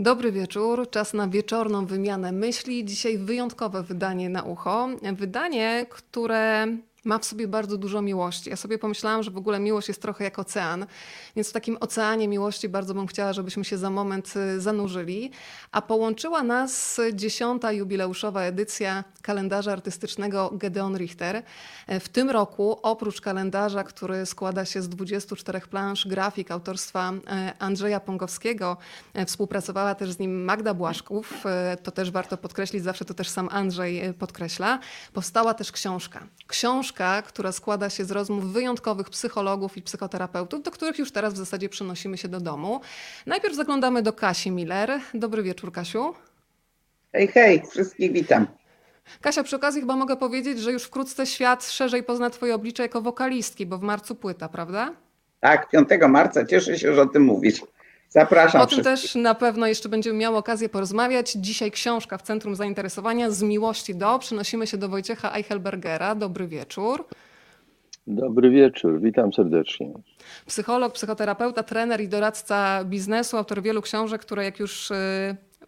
Dobry wieczór, czas na wieczorną wymianę myśli. Dzisiaj wyjątkowe wydanie na ucho. Wydanie, które ma w sobie bardzo dużo miłości. Ja sobie pomyślałam, że w ogóle miłość jest trochę jak ocean, więc w takim oceanie miłości bardzo bym chciała, żebyśmy się za moment y, zanurzyli. A połączyła nas dziesiąta jubileuszowa edycja kalendarza artystycznego Gedeon Richter. W tym roku, oprócz kalendarza, który składa się z 24 plansz grafik autorstwa Andrzeja Pongowskiego, współpracowała też z nim Magda Błaszków. To też warto podkreślić, zawsze to też sam Andrzej podkreśla. Powstała też książka. Książka książka, która składa się z rozmów wyjątkowych psychologów i psychoterapeutów, do których już teraz w zasadzie przenosimy się do domu. Najpierw zaglądamy do Kasi Miller. Dobry wieczór, Kasiu. Hej, hej, wszystkich witam. Kasia, przy okazji chyba mogę powiedzieć, że już wkrótce świat szerzej pozna Twoje oblicze jako wokalistki, bo w marcu płyta, prawda? Tak, 5 marca. Cieszę się, że o tym mówisz. Zapraszam. O tym też na pewno jeszcze będziemy miały okazję porozmawiać. Dzisiaj książka w centrum zainteresowania z miłości do. Przenosimy się do Wojciecha Eichelbergera. Dobry wieczór. Dobry wieczór, witam serdecznie. Psycholog, psychoterapeuta, trener i doradca biznesu, autor wielu książek, które jak już y,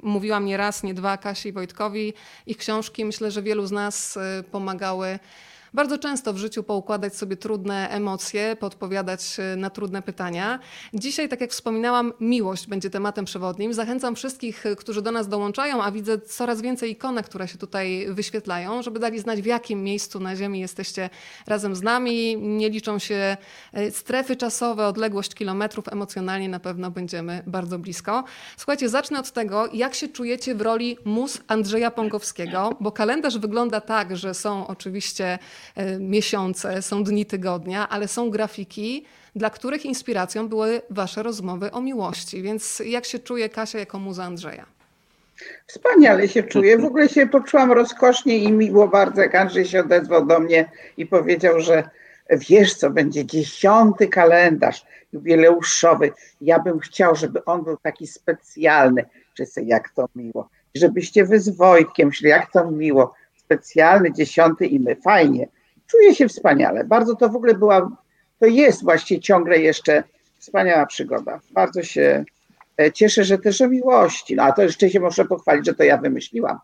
mówiłam nie raz, nie dwa, Kasi i Wojtkowi, ich książki myślę, że wielu z nas y, pomagały bardzo często w życiu poukładać sobie trudne emocje, podpowiadać e, na trudne pytania. Dzisiaj, tak jak wspominałam, miłość będzie tematem przewodnim. Zachęcam wszystkich, e, którzy do nas dołączają, a widzę coraz więcej ikonek, które się tutaj wyświetlają, żeby dali znać, w jakim miejscu na Ziemi jesteście razem z nami. Nie liczą się e, strefy czasowe, odległość kilometrów. Emocjonalnie na pewno będziemy bardzo blisko. Słuchajcie, zacznę od tego, jak się czujecie w roli mus Andrzeja Pongowskiego, bo kalendarz wygląda tak, że są oczywiście miesiące, są dni tygodnia, ale są grafiki, dla których inspiracją były wasze rozmowy o miłości. Więc jak się czuje Kasia jako muza Andrzeja? Wspaniale się czuję. W ogóle się poczułam rozkosznie i miło bardzo, jak Andrzej się odezwał do mnie i powiedział, że wiesz co, będzie dziesiąty kalendarz jubileuszowy. Ja bym chciał, żeby on był taki specjalny. Wszyscy, jak to miło. Żebyście wy z Wojtkiem jak to miło. Specjalny, dziesiąty i my. Fajnie czuję się wspaniale. Bardzo to w ogóle była, to jest właściwie ciągle jeszcze wspaniała przygoda. Bardzo się e, cieszę, że też o miłości. No a to jeszcze się muszę pochwalić, że to ja wymyśliłam.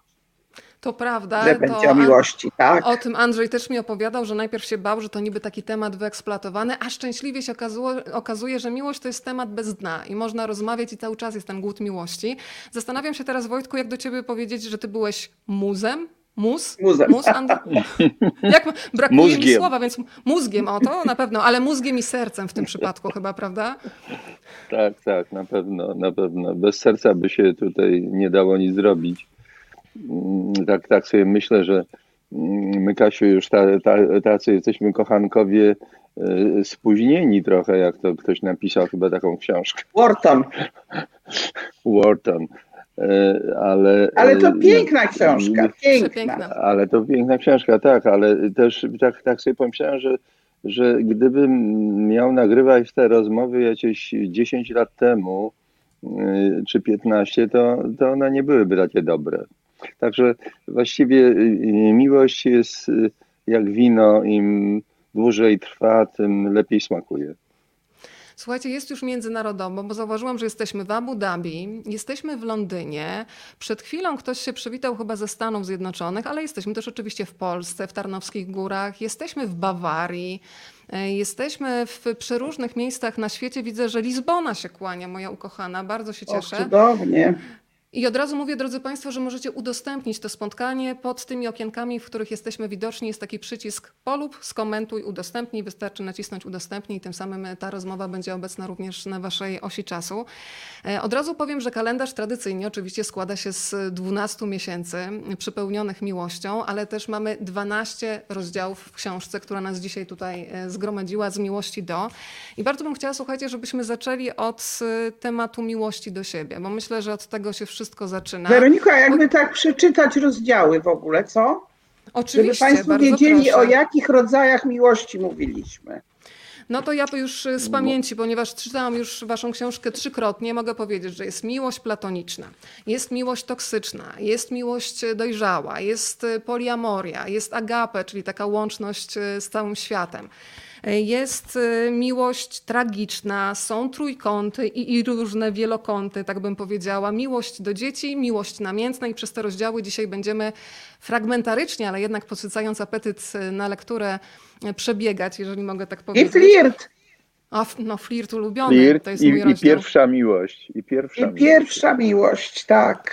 To prawda. Że będzie o miłości, tak. O tym Andrzej też mi opowiadał, że najpierw się bał, że to niby taki temat wyeksploatowany, a szczęśliwie się okazuje, że miłość to jest temat bez dna i można rozmawiać i cały czas jest ten głód miłości. Zastanawiam się teraz, Wojtku, jak do ciebie powiedzieć, że ty byłeś muzem, Mus? Mózgiem. Mus and... Jak brakuje mózgiem. mi słowa, więc mózgiem o to na pewno, ale mózgiem i sercem w tym przypadku chyba, prawda? Tak, tak, na pewno, na pewno. Bez serca by się tutaj nie dało nic zrobić. Mm, tak, tak sobie myślę, że mm, my, Kasiu, już ta, ta, tacy jesteśmy kochankowie e, spóźnieni trochę, jak to ktoś napisał chyba taką książkę. Wharton. Wharton. E, ale, ale to e, piękna książka, piękna. Ale to piękna książka, tak, ale też tak, tak sobie pomyślałem, że, że gdybym miał nagrywać te rozmowy jakieś 10 lat temu, e, czy 15, to, to one nie byłyby takie dobre. Także właściwie miłość jest jak wino, im dłużej trwa, tym lepiej smakuje. Słuchajcie, jest już międzynarodowo, bo zauważyłam, że jesteśmy w Abu Dhabi, jesteśmy w Londynie. Przed chwilą ktoś się przywitał chyba ze Stanów Zjednoczonych, ale jesteśmy też oczywiście w Polsce, w Tarnowskich Górach, jesteśmy w Bawarii. E, jesteśmy w przeróżnych miejscach na świecie. Widzę, że Lizbona się kłania, moja ukochana. Bardzo się cieszę. O, cudownie. I od razu mówię, drodzy Państwo, że możecie udostępnić to spotkanie. Pod tymi okienkami, w których jesteśmy widoczni, jest taki przycisk polub, skomentuj, udostępnij. Wystarczy nacisnąć udostępnij, tym samym ta rozmowa będzie obecna również na Waszej osi czasu. E, od razu powiem, że kalendarz tradycyjnie oczywiście składa się z 12 miesięcy przypełnionych miłością, ale też mamy 12 rozdziałów w książce, która nas dzisiaj tutaj e, zgromadziła z miłości do. I bardzo bym chciała, słuchajcie, żebyśmy zaczęli od e, tematu miłości do siebie, bo myślę, że od tego się wszystko wszystko zaczyna. Weronika, jakby tak przeczytać rozdziały w ogóle, co? Oczywiście. Żeby Państwo wiedzieli, proszę. o jakich rodzajach miłości mówiliśmy. No to ja już z pamięci, ponieważ czytałam już waszą książkę trzykrotnie, mogę powiedzieć, że jest miłość platoniczna, jest miłość toksyczna, jest miłość dojrzała, jest poliamoria, jest agape, czyli taka łączność z całym światem. Jest y, miłość tragiczna, są trójkąty i, i różne wielokąty, tak bym powiedziała. Miłość do dzieci, miłość namiętna i przez te rozdziały dzisiaj będziemy fragmentarycznie, ale jednak podsycając apetyt y, na lekturę y, przebiegać, jeżeli mogę tak I powiedzieć. flirt. A, no flirt ulubiony, Flirt to jest i, mój i rozdział. pierwsza miłość. I pierwsza I miłość. pierwsza miłość, tak.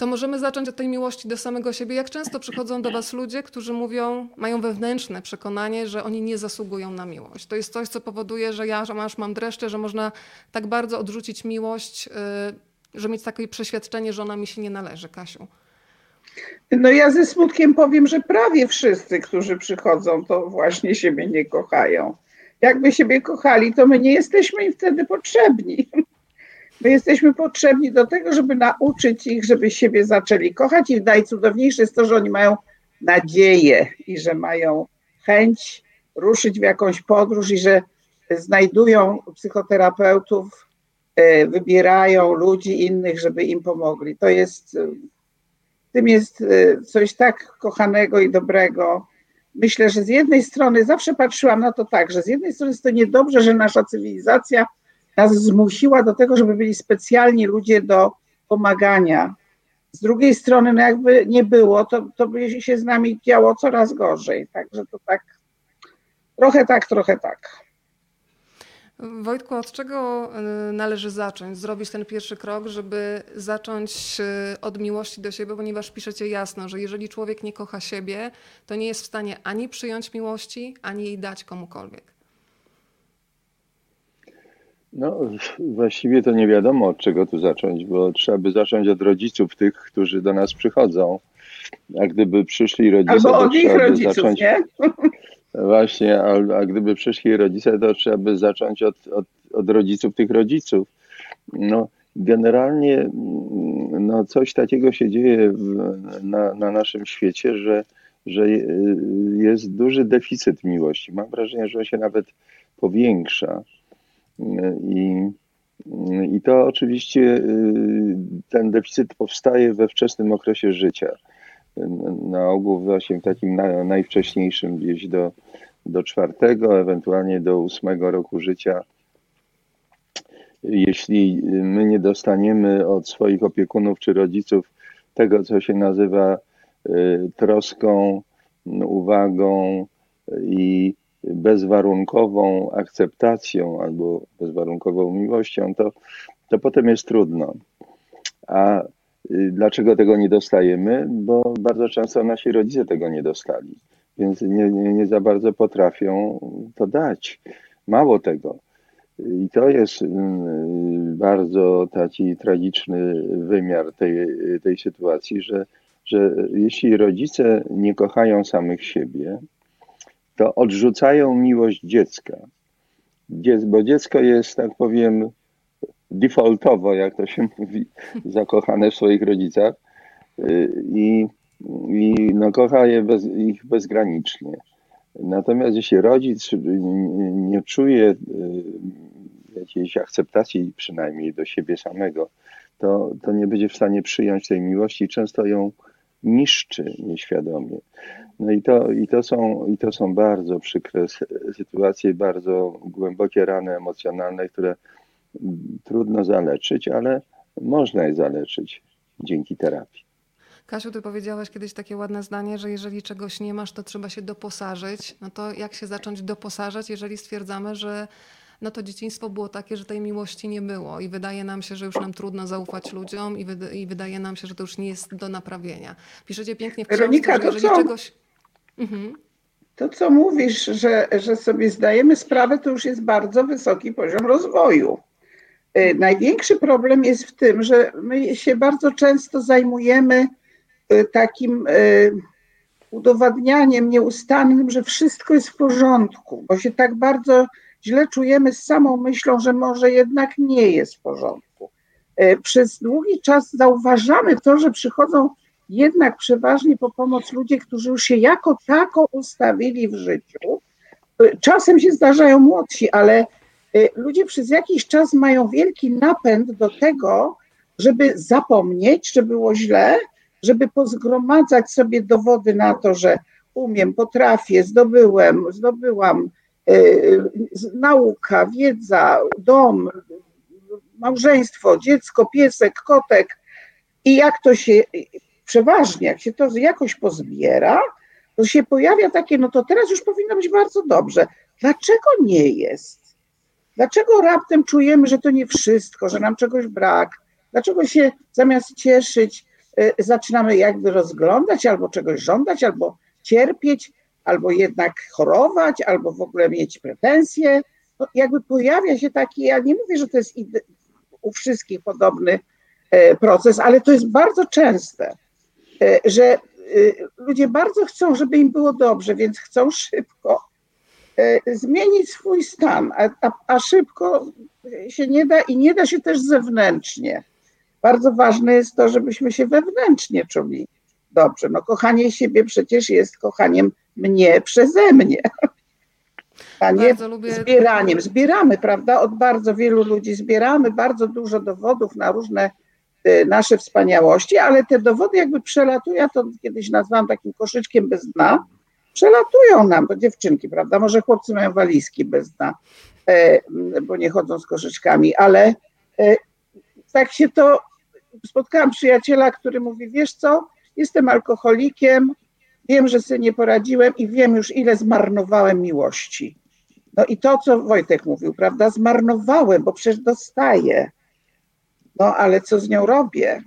To możemy zacząć od tej miłości do samego siebie. Jak często przychodzą do Was ludzie, którzy mówią, mają wewnętrzne przekonanie, że oni nie zasługują na miłość. To jest coś, co powoduje, że ja że masz, mam dreszcze, że można tak bardzo odrzucić miłość, yy, że mieć takie przeświadczenie, że ona mi się nie należy, Kasiu. No ja ze smutkiem powiem, że prawie wszyscy, którzy przychodzą, to właśnie siebie nie kochają. Jakby siebie kochali, to my nie jesteśmy im wtedy potrzebni. My jesteśmy potrzebni do tego, żeby nauczyć ich, żeby siebie zaczęli kochać i najcudowniejsze jest to, że oni mają nadzieję i że mają chęć ruszyć w jakąś podróż i że znajdują psychoterapeutów, e, wybierają ludzi innych, żeby im pomogli. To jest, e, tym jest e, coś tak kochanego i dobrego. Myślę, że z jednej strony zawsze patrzyłam na to tak, że z jednej strony jest to niedobrze, że nasza cywilizacja nas zmusiła do tego, żeby byli specjalni ludzie do pomagania. Z drugiej strony, no jakby nie było, to, to by się z nami działo coraz gorzej. Także to tak, trochę tak, trochę tak. Wojtku, od czego y, należy zacząć? Zrobić ten pierwszy krok, żeby zacząć y, od miłości do siebie, ponieważ piszecie jasno, że jeżeli człowiek nie kocha siebie, to nie jest w stanie ani przyjąć miłości, ani jej dać komukolwiek. No, właściwie to nie wiadomo od czego tu zacząć, bo trzeba by zacząć od rodziców tych, którzy do nas przychodzą. A gdyby przyszli rodzice, Albo to od ich rodziców, zacząć. nie? Właśnie, a, a gdyby przyszli rodzice, to trzeba by zacząć od, od, od rodziców tych rodziców. No, generalnie mm, no, coś takiego się dzieje w, na, na naszym świecie, że, że y, jest duży deficyt miłości. Mam wrażenie, że on się nawet powiększa. I, I to oczywiście y, ten deficyt powstaje we wczesnym okresie życia. Na ogół właśnie w takim na, najwcześniejszym, gdzieś do, do czwartego, ewentualnie do ósmego roku życia. Jeśli my nie dostaniemy od swoich opiekunów czy rodziców tego, co się nazywa y, troską, uwagą i bezwarunkową akceptacją albo bezwarunkową miłością, to, to potem jest trudno. A y, dlaczego tego nie dostajemy? Bo bardzo często nasi rodzice tego nie dostali, więc nie, nie, nie za bardzo potrafią to dać. Mało tego. I to jest y, bardzo taki tragiczny wymiar tej, tej sytuacji, że, że jeśli rodzice nie kochają samych siebie, to odrzucają miłość dziecka. Bo dziecko jest, tak powiem, defaultowo, jak to się mówi, zakochane w swoich rodzicach i, i no, kocha je bez, ich bezgranicznie. Natomiast jeśli rodzic nie czuje y, jakiejś akceptacji przynajmniej do siebie samego, to, to nie będzie w stanie przyjąć tej miłości, często ją niszczy nieświadomie. No i to, i to, są, i to są bardzo przykre sytuacje, bardzo głębokie rany emocjonalne, które trudno zaleczyć, ale można je zaleczyć dzięki terapii. Kasiu, ty powiedziałaś kiedyś takie ładne zdanie, że jeżeli czegoś nie masz, to trzeba się doposażyć. No to jak się zacząć doposażać, jeżeli stwierdzamy, że no to dzieciństwo było takie, że tej miłości nie było i wydaje nam się, że już nam trudno zaufać ludziom i, wyda i wydaje nam się, że to już nie jest do naprawienia. Piszecie pięknie w książce, Weronika, że to jeżeli co? czegoś... Mhm. To, co mówisz, że, że sobie zdajemy sprawę, to już jest bardzo wysoki poziom rozwoju. Y, Największy problem jest w tym, że my się bardzo często zajmujemy y, takim y, udowadnianiem nieustannym, że wszystko jest w porządku, bo się tak bardzo źle czujemy z samą myślą, że może jednak nie jest w porządku. Przez długi czas zauważamy to, że przychodzą jednak przeważnie po pomoc ludzie, którzy już się jako tako ustawili w życiu. Czasem się zdarzają młodsi, ale ludzie przez jakiś czas mają wielki napęd do tego, żeby zapomnieć, że było źle, żeby pozgromadzać sobie dowody na to, że umiem, potrafię, zdobyłem, zdobyłam nauka, wiedza, dom, małżeństwo, dziecko, piesek, kotek i jak to się przeważnie, jak się to jakoś pozbiera, to się pojawia takie, no to teraz już powinno być bardzo dobrze. Dlaczego nie jest? Dlaczego raptem czujemy, że to nie wszystko, że nam czegoś brak? Dlaczego się zamiast cieszyć, y, zaczynamy jakby rozglądać, albo czegoś żądać, albo cierpieć, albo jednak chorować, albo w ogóle mieć pretensje? No, jakby pojawia się taki, ja nie mówię, że to jest u wszystkich podobny e, proces, ale to jest bardzo częste, e, że e, ludzie bardzo chcą, żeby im było dobrze, więc chcą szybko zmienić swój stan, a, a, a szybko się nie da i nie da się też zewnętrznie. Bardzo ważne jest to, żebyśmy się wewnętrznie czuli dobrze. No kochanie siebie przecież jest kochaniem mnie przeze mnie a nie lubię... zbieraniem. Zbieramy, prawda? Od bardzo wielu ludzi zbieramy bardzo dużo dowodów na różne y, nasze wspaniałości, ale te dowody jakby przelatują, ja to kiedyś nazwałam takim koszyczkiem bez dna, przelatują nam, to dziewczynki, prawda? Może chłopcy mają walizki bez dna, e, bo nie chodzą z koszyczkami, ale e, tak się to, spotkałam przyjaciela, który mówi, wiesz co, jestem alkoholikiem, wiem, że sobie nie poradziłem i wiem już, ile zmarnowałem miłości. No i to, co Wojtek mówił, prawda, zmarnowałem, bo przecież dostaję. No ale co z nią robię?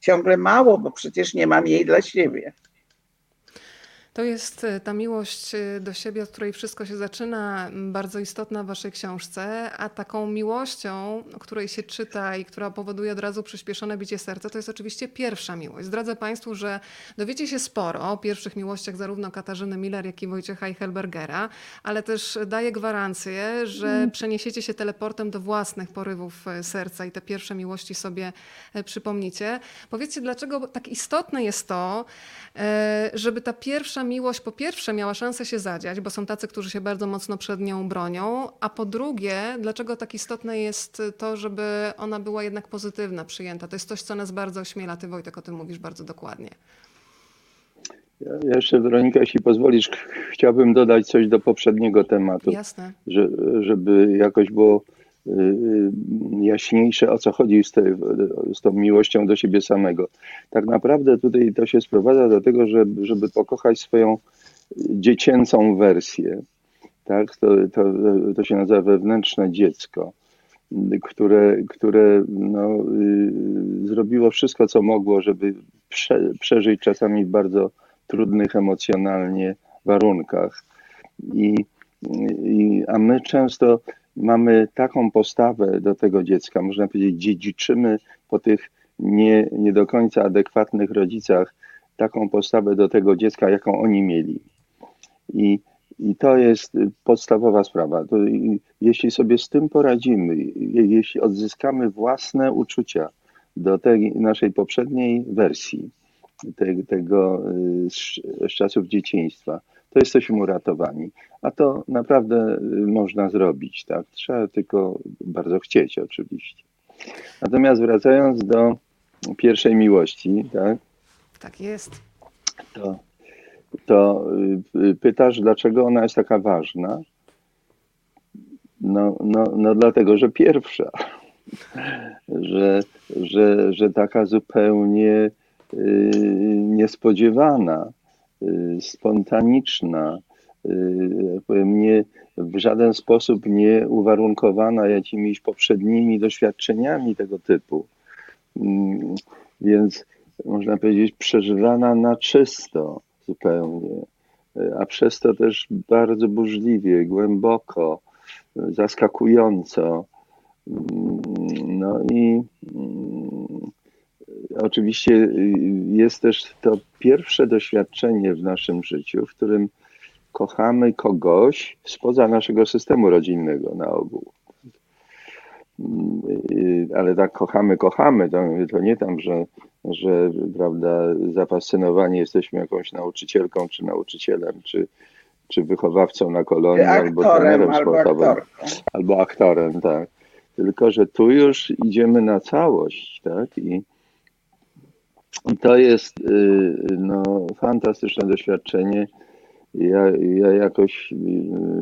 Ciągle mało, bo przecież nie mam jej dla siebie. To jest e, ta miłość e, do siebie, od której wszystko się zaczyna, bardzo istotna w Waszej książce, a taką miłością, o której się czyta i która powoduje od razu przyspieszone bicie serca, to jest oczywiście pierwsza miłość. Zdradzę Państwu, że dowiecie się sporo o pierwszych miłościach zarówno Katarzyny Miller, jak i Wojciecha Eichelbergera, ale też daję gwarancję, że mm. przeniesiecie się teleportem do własnych porywów e, serca i te pierwsze miłości sobie przypomnicie. Powiedzcie, dlaczego tak istotne jest to, żeby ta pierwsza miłość po pierwsze miała szansę się zadziać, bo są tacy, którzy się bardzo mocno przed nią bronią, a po drugie, dlaczego tak istotne jest to, żeby ona była jednak pozytywna, przyjęta. To jest coś, co nas bardzo ośmiela. Ty Wojtek o tym mówisz bardzo dokładnie. Ja jeszcze Weronika, jeśli pozwolisz, chciałbym dodać coś do poprzedniego tematu. Jasne. Że, żeby jakoś było jaśniejsze, o co chodzi z, te, z tą miłością do siebie samego. Tak naprawdę tutaj to się sprowadza do tego, że, żeby pokochać swoją dziecięcą wersję. Tak? To, to, to się nazywa wewnętrzne dziecko, które, które no, y, zrobiło wszystko, co mogło, żeby prze, przeżyć czasami w bardzo trudnych emocjonalnie warunkach. I, i, a my często mamy taką postawę do tego dziecka, można powiedzieć, dziedziczymy po tych nie, nie do końca adekwatnych rodzicach taką postawę do tego dziecka, jaką oni mieli. I, i to jest podstawowa sprawa. To, jeśli sobie z tym poradzimy, jeśli odzyskamy własne uczucia do tej naszej poprzedniej wersji, te, tego z, z czasów dzieciństwa, to jesteśmy uratowani. A to naprawdę y, można zrobić, tak? Trzeba tylko bardzo chcieć oczywiście. Natomiast wracając do pierwszej miłości, tak? Tak jest. To, to y, pytasz, dlaczego ona jest taka ważna? No, no, no dlatego, że pierwsza. że, że, że taka zupełnie y, niespodziewana Y, spontaniczna, y, powiem, nie, w żaden sposób nie uwarunkowana jakimiś poprzednimi doświadczeniami tego typu. Mm, więc można powiedzieć, przeżywana na czysto zupełnie, y, a przez to też bardzo burzliwie, głęboko, zaskakująco. Mm, no i mm, oczywiście y, jest też to pierwsze doświadczenie w naszym życiu, w którym kochamy kogoś spoza naszego systemu rodzinnego na ogół. Y, ale tak kochamy, kochamy, to, to nie tam, że, że prawda, zafascynowani jesteśmy jakąś nauczycielką, czy nauczycielem, czy, czy wychowawcą na kolonii, albo trenerem sportowym, albo, albo aktorem, tak. Tylko, że tu już idziemy na całość, tak? I to jest y, no, fantastyczne doświadczenie, ja, ja jakoś y,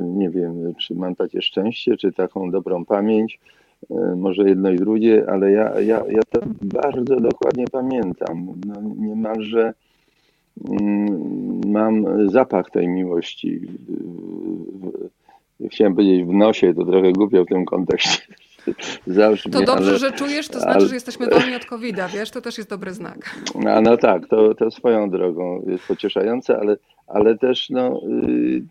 nie wiem, czy mam takie szczęście, czy taką dobrą pamięć, y, może jedno i drugie, ale ja, ja, ja to bardzo dokładnie pamiętam. No, niemalże mm, mam zapach tej miłości. Chciałem powiedzieć w nosie, to trochę głupio w tym kontekście. Zabrzmi, to dobrze, ale, że czujesz, to znaczy, ale, że jesteśmy wolni od covid wiesz, to też jest dobry znak. No, no tak, to, to swoją drogą jest pocieszające, ale, ale też no, y,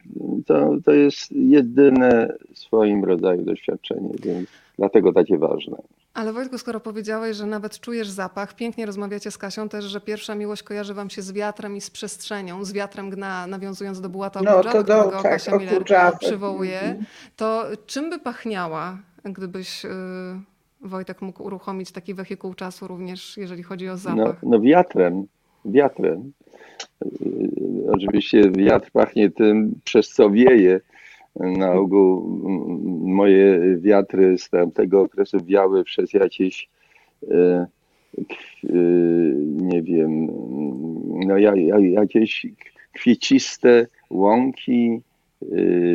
to, to jest jedyne w swoim rodzaju doświadczenie, więc dlatego takie ważne. Ale Wojtku, skoro powiedziałeś, że nawet czujesz zapach, pięknie rozmawiacie z Kasią też, że pierwsza miłość kojarzy wam się z wiatrem i z przestrzenią, z wiatrem gna, nawiązując do Bułata no, Okudża, którego tak, Kasia Miller przywołuje, to czym by pachniała, gdybyś... Yy Wojtek mógł uruchomić taki wehikuł czasu również, jeżeli chodzi o zapach? No, no wiatrem, wiatrem. Oczywiście wiatr pachnie tym, przez co wieje. Na ogół moje wiatry z tamtego okresu wiały przez jakieś e, nie wiem, no jakieś kwieciste łąki,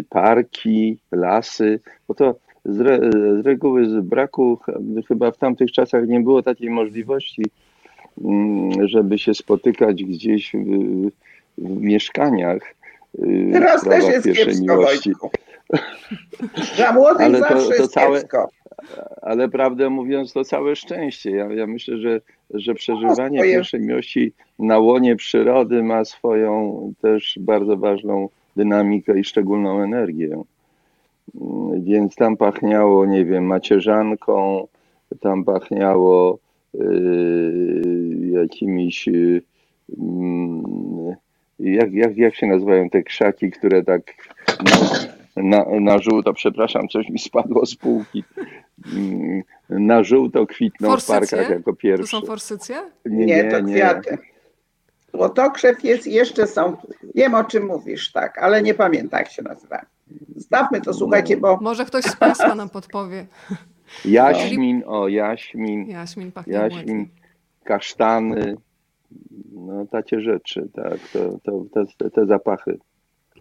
parki, lasy, bo to z, re, z reguły z braku chyba w tamtych czasach nie było takiej możliwości, mm, żeby się spotykać gdzieś w, w mieszkaniach. Y, Teraz też jest kiepsko, miłości. Dla młodych ale to, zawsze to jest całe, kiepsko. Ale prawdę mówiąc, to całe szczęście. Ja, ja myślę, że, że przeżywanie no, pierwszej miłości na łonie przyrody ma swoją też bardzo ważną dynamikę i szczególną energię. Więc tam pachniało, nie wiem, macierzanką, tam pachniało yy, jakimiś. Yy, jak, jak, jak się nazywają te krzaki, które tak na, na, na żółto, przepraszam, coś mi spadło z półki. Yy, na żółto kwitną forsycje? w parkach jako pierwsze. To są forsycje? Nie, nie, to kwiaty. Krzew jest, jeszcze są, wiem o czym mówisz, tak, ale nie pamiętam jak się nazywa. Stawmy to, słuchajcie, bo... Może ktoś z Państwa nam podpowie. Jaśmin, o jaśmin. Jaśmin, pachnie jaśmin kasztany, no takie rzeczy, tak, to, to, te, te zapachy.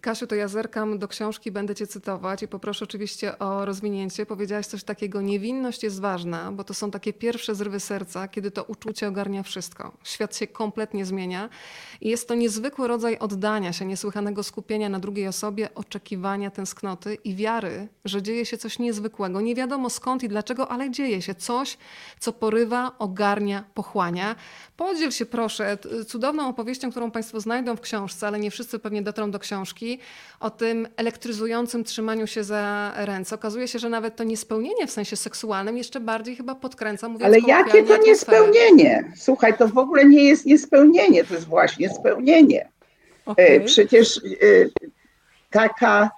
Kasiu, to ja zerkam do książki, będę cię cytować i poproszę oczywiście o rozwinięcie. Powiedziałaś coś takiego, niewinność jest ważna, bo to są takie pierwsze zrywy serca, kiedy to uczucie ogarnia wszystko. Świat się kompletnie zmienia i jest to niezwykły rodzaj oddania się, niesłychanego skupienia na drugiej osobie, oczekiwania, tęsknoty i wiary, że dzieje się coś niezwykłego. Nie wiadomo skąd i dlaczego, ale dzieje się coś, co porywa, ogarnia, pochłania. Podziel się proszę cudowną opowieścią, którą Państwo znajdą w książce, ale nie wszyscy pewnie dotrą do książki, o tym elektryzującym trzymaniu się za ręce. Okazuje się, że nawet to niespełnienie w sensie seksualnym jeszcze bardziej chyba podkręca. Ale jakie to niespełnienie? Słuchaj, to w ogóle nie jest niespełnienie, to jest właśnie spełnienie. Okay. Przecież e, taka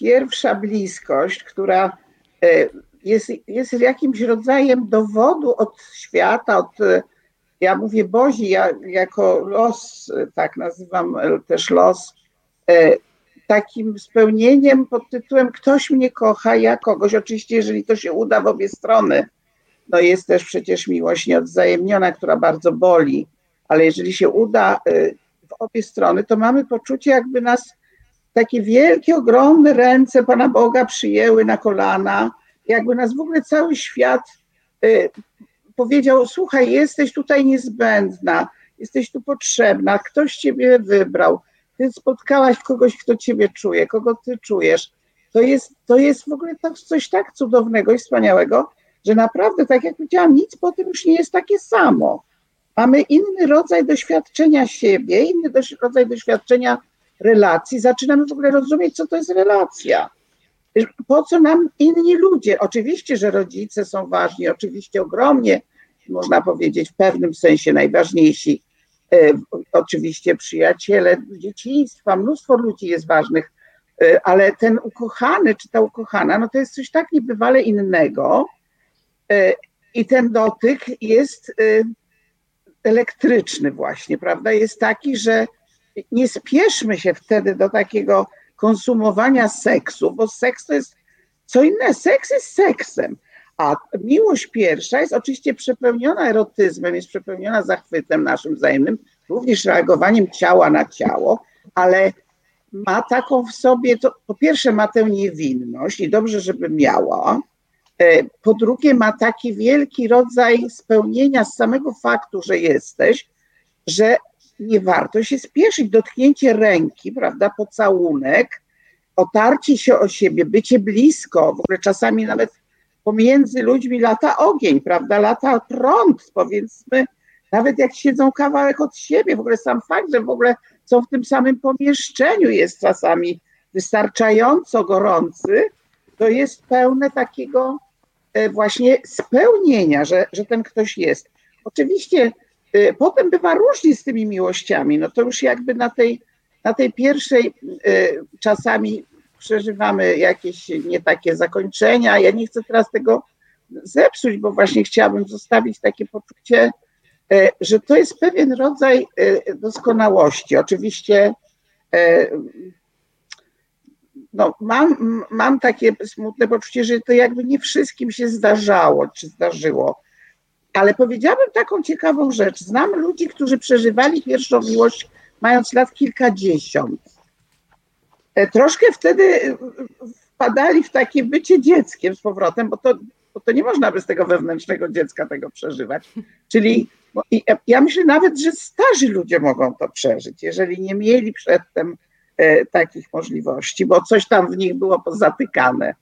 pierwsza bliskość, która e, jest, jest jakimś rodzajem dowodu od świata, od ja mówię Bozi, ja jako los, tak nazywam też los, e, takim spełnieniem pod tytułem ktoś mnie kocha, ja kogoś. Oczywiście, jeżeli to się uda w obie strony, no jest też przecież miłość nieodzajemniona, która bardzo boli, ale jeżeli się uda e, w obie strony, to mamy poczucie, jakby nas takie wielkie, ogromne ręce Pana Boga przyjęły na kolana, jakby nas w ogóle cały świat e, powiedział: Słuchaj, jesteś tutaj niezbędna, jesteś tu potrzebna, ktoś ciebie wybrał, ty spotkałaś kogoś, kto ciebie czuje, kogo ty czujesz. To jest, to jest w ogóle coś tak cudownego i wspaniałego, że naprawdę, tak jak powiedziałam, nic po tym już nie jest takie samo. Mamy inny rodzaj doświadczenia siebie, inny rodzaj doświadczenia relacji. Zaczynamy w ogóle rozumieć, co to jest relacja. Po co nam inni ludzie? Oczywiście, że rodzice są ważni, oczywiście ogromnie, można powiedzieć, w pewnym sensie najważniejsi. E, oczywiście przyjaciele dzieciństwa, mnóstwo ludzi jest ważnych, e, ale ten ukochany czy ta ukochana, no to jest coś tak niebywale innego. E, I ten dotyk jest elektryczny właśnie, prawda? Jest taki, że nie spieszmy się wtedy do takiego konsumowania seksu, bo seks to jest co innego. Seks jest seksem, a miłość pierwsza jest oczywiście przepełniona erotyzmem, jest przepełniona zachwytem naszym wzajemnym, również reagowaniem ciała na ciało, ale ma taką w sobie, to po pierwsze ma tę niewinność i dobrze, żeby miała. E, po drugie, ma taki wielki rodzaj spełnienia z samego faktu, że jesteś, że nie warto się spieszyć. Dotknięcie ręki, prawda, pocałunek, otarcie się o siebie, bycie blisko, w ogóle czasami nawet pomiędzy ludźmi lata ogień, prawda, lata prąd, powiedzmy, nawet jak siedzą kawałek od siebie, w ogóle sam fakt, że w ogóle są w tym samym pomieszczeniu jest czasami wystarczająco gorący, to jest pełne takiego e, właśnie spełnienia, że, że ten ktoś jest. Oczywiście e, potem bywa różnie z tymi miłościami, no to już jakby na tej, na tej pierwszej e, czasami przeżywamy jakieś nie takie zakończenia. Ja nie chcę teraz tego zepsuć, bo właśnie chciałabym zostawić takie poczucie, że to jest pewien rodzaj doskonałości. Oczywiście no, mam, mam takie smutne poczucie, że to jakby nie wszystkim się zdarzało, czy zdarzyło. Ale powiedziałabym taką ciekawą rzecz. Znam ludzi, którzy przeżywali pierwszą miłość mając lat kilkadziesiąt. E, troszkę wtedy e, wpadali w takie bycie dzieckiem z powrotem, bo to, bo to nie można bez tego wewnętrznego dziecka tego przeżywać. Czyli ja myślę nawet, że starzy ludzie mogą to przeżyć, jeżeli nie mieli przedtem E, takich możliwości, bo coś tam w nich było pozatykane.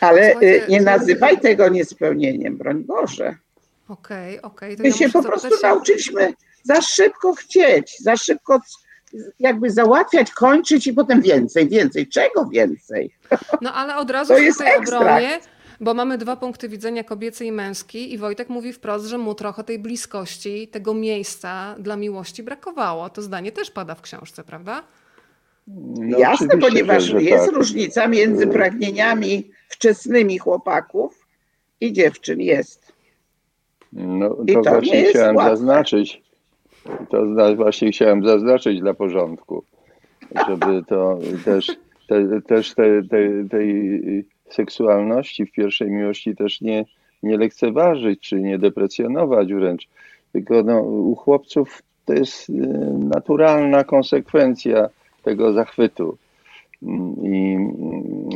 Ale e, nie nazywaj tego niespełnieniem, broń Boże. Okej, okay, okej. Okay. My ja się po prostu się... nauczyliśmy za szybko chcieć, za szybko jakby załatwiać, kończyć i potem więcej, więcej. Czego więcej? No ale od razu to w tej obronie, bo mamy dwa punkty widzenia, kobiecy i męski i Wojtek mówi wprost, że mu trochę tej bliskości, tego miejsca dla miłości brakowało. To zdanie też pada w książce, prawda? No Jasne, ponieważ że, że jest tak. różnica między pragnieniami wczesnymi chłopaków i dziewczyn. Jest. No to, to właśnie chciałem łatwe. zaznaczyć. To właśnie chciałem zaznaczyć dla porządku, żeby to też, te, też te, te, tej seksualności w pierwszej miłości też nie, nie lekceważyć, czy nie deprecjonować wręcz. Tylko no, u chłopców to jest y, naturalna konsekwencja tego zachwytu. I,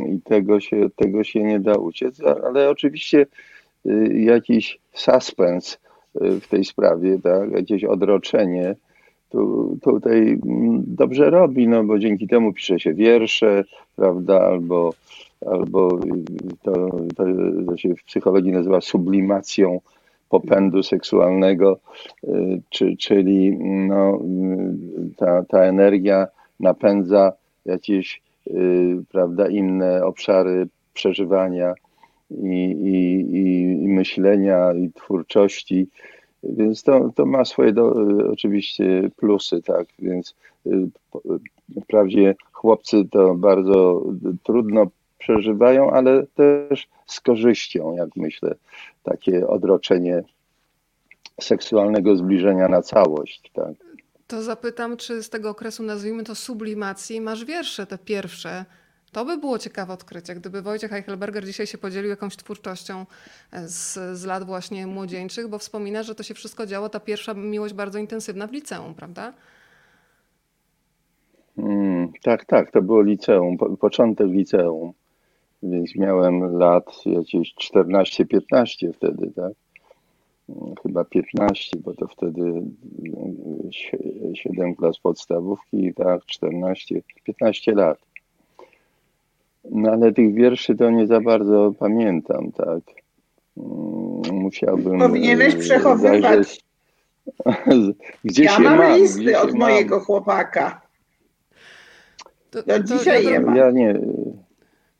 i tego, się, tego się nie da uciec, ale oczywiście y, jakiś suspens w tej sprawie, tak, jakieś odroczenie, tu, tutaj dobrze robi, no bo dzięki temu pisze się wiersze, prawda, albo, albo to, to, to się w psychologii nazywa sublimacją popędu seksualnego, czy, czyli no, ta, ta energia napędza jakieś y, prawda, inne obszary przeżywania i, i, i, myślenia i twórczości. Więc to, to ma swoje do, oczywiście plusy, tak. Więc y, wprawdzie chłopcy to bardzo trudno przeżywają, ale też z korzyścią, jak myślę, takie odroczenie seksualnego zbliżenia na całość. Tak. To zapytam, czy z tego okresu, nazwijmy to sublimacji, masz wiersze te pierwsze. To by było ciekawe odkrycie, gdyby Wojciech Eichelberger dzisiaj się podzielił jakąś twórczością e, z, z lat właśnie młodzieńczych, bo wspomina, że to się wszystko działo, ta pierwsza miłość bardzo intensywna w liceum, prawda? Mm, tak, tak, to było liceum, początek liceum, więc miałem lat jakieś 14-15 wtedy, tak? chyba 15, bo to wtedy 7 klas podstawówki, tak, 14, 15 lat. No ale tych wierszy to nie za bardzo pamiętam, tak. Mm, musiałbym. Powinieneś e, przechowywać. Gdzie ja się mam, mam listy od mojego chłopaka. To, to, to dzisiaj je mam. Ja nie,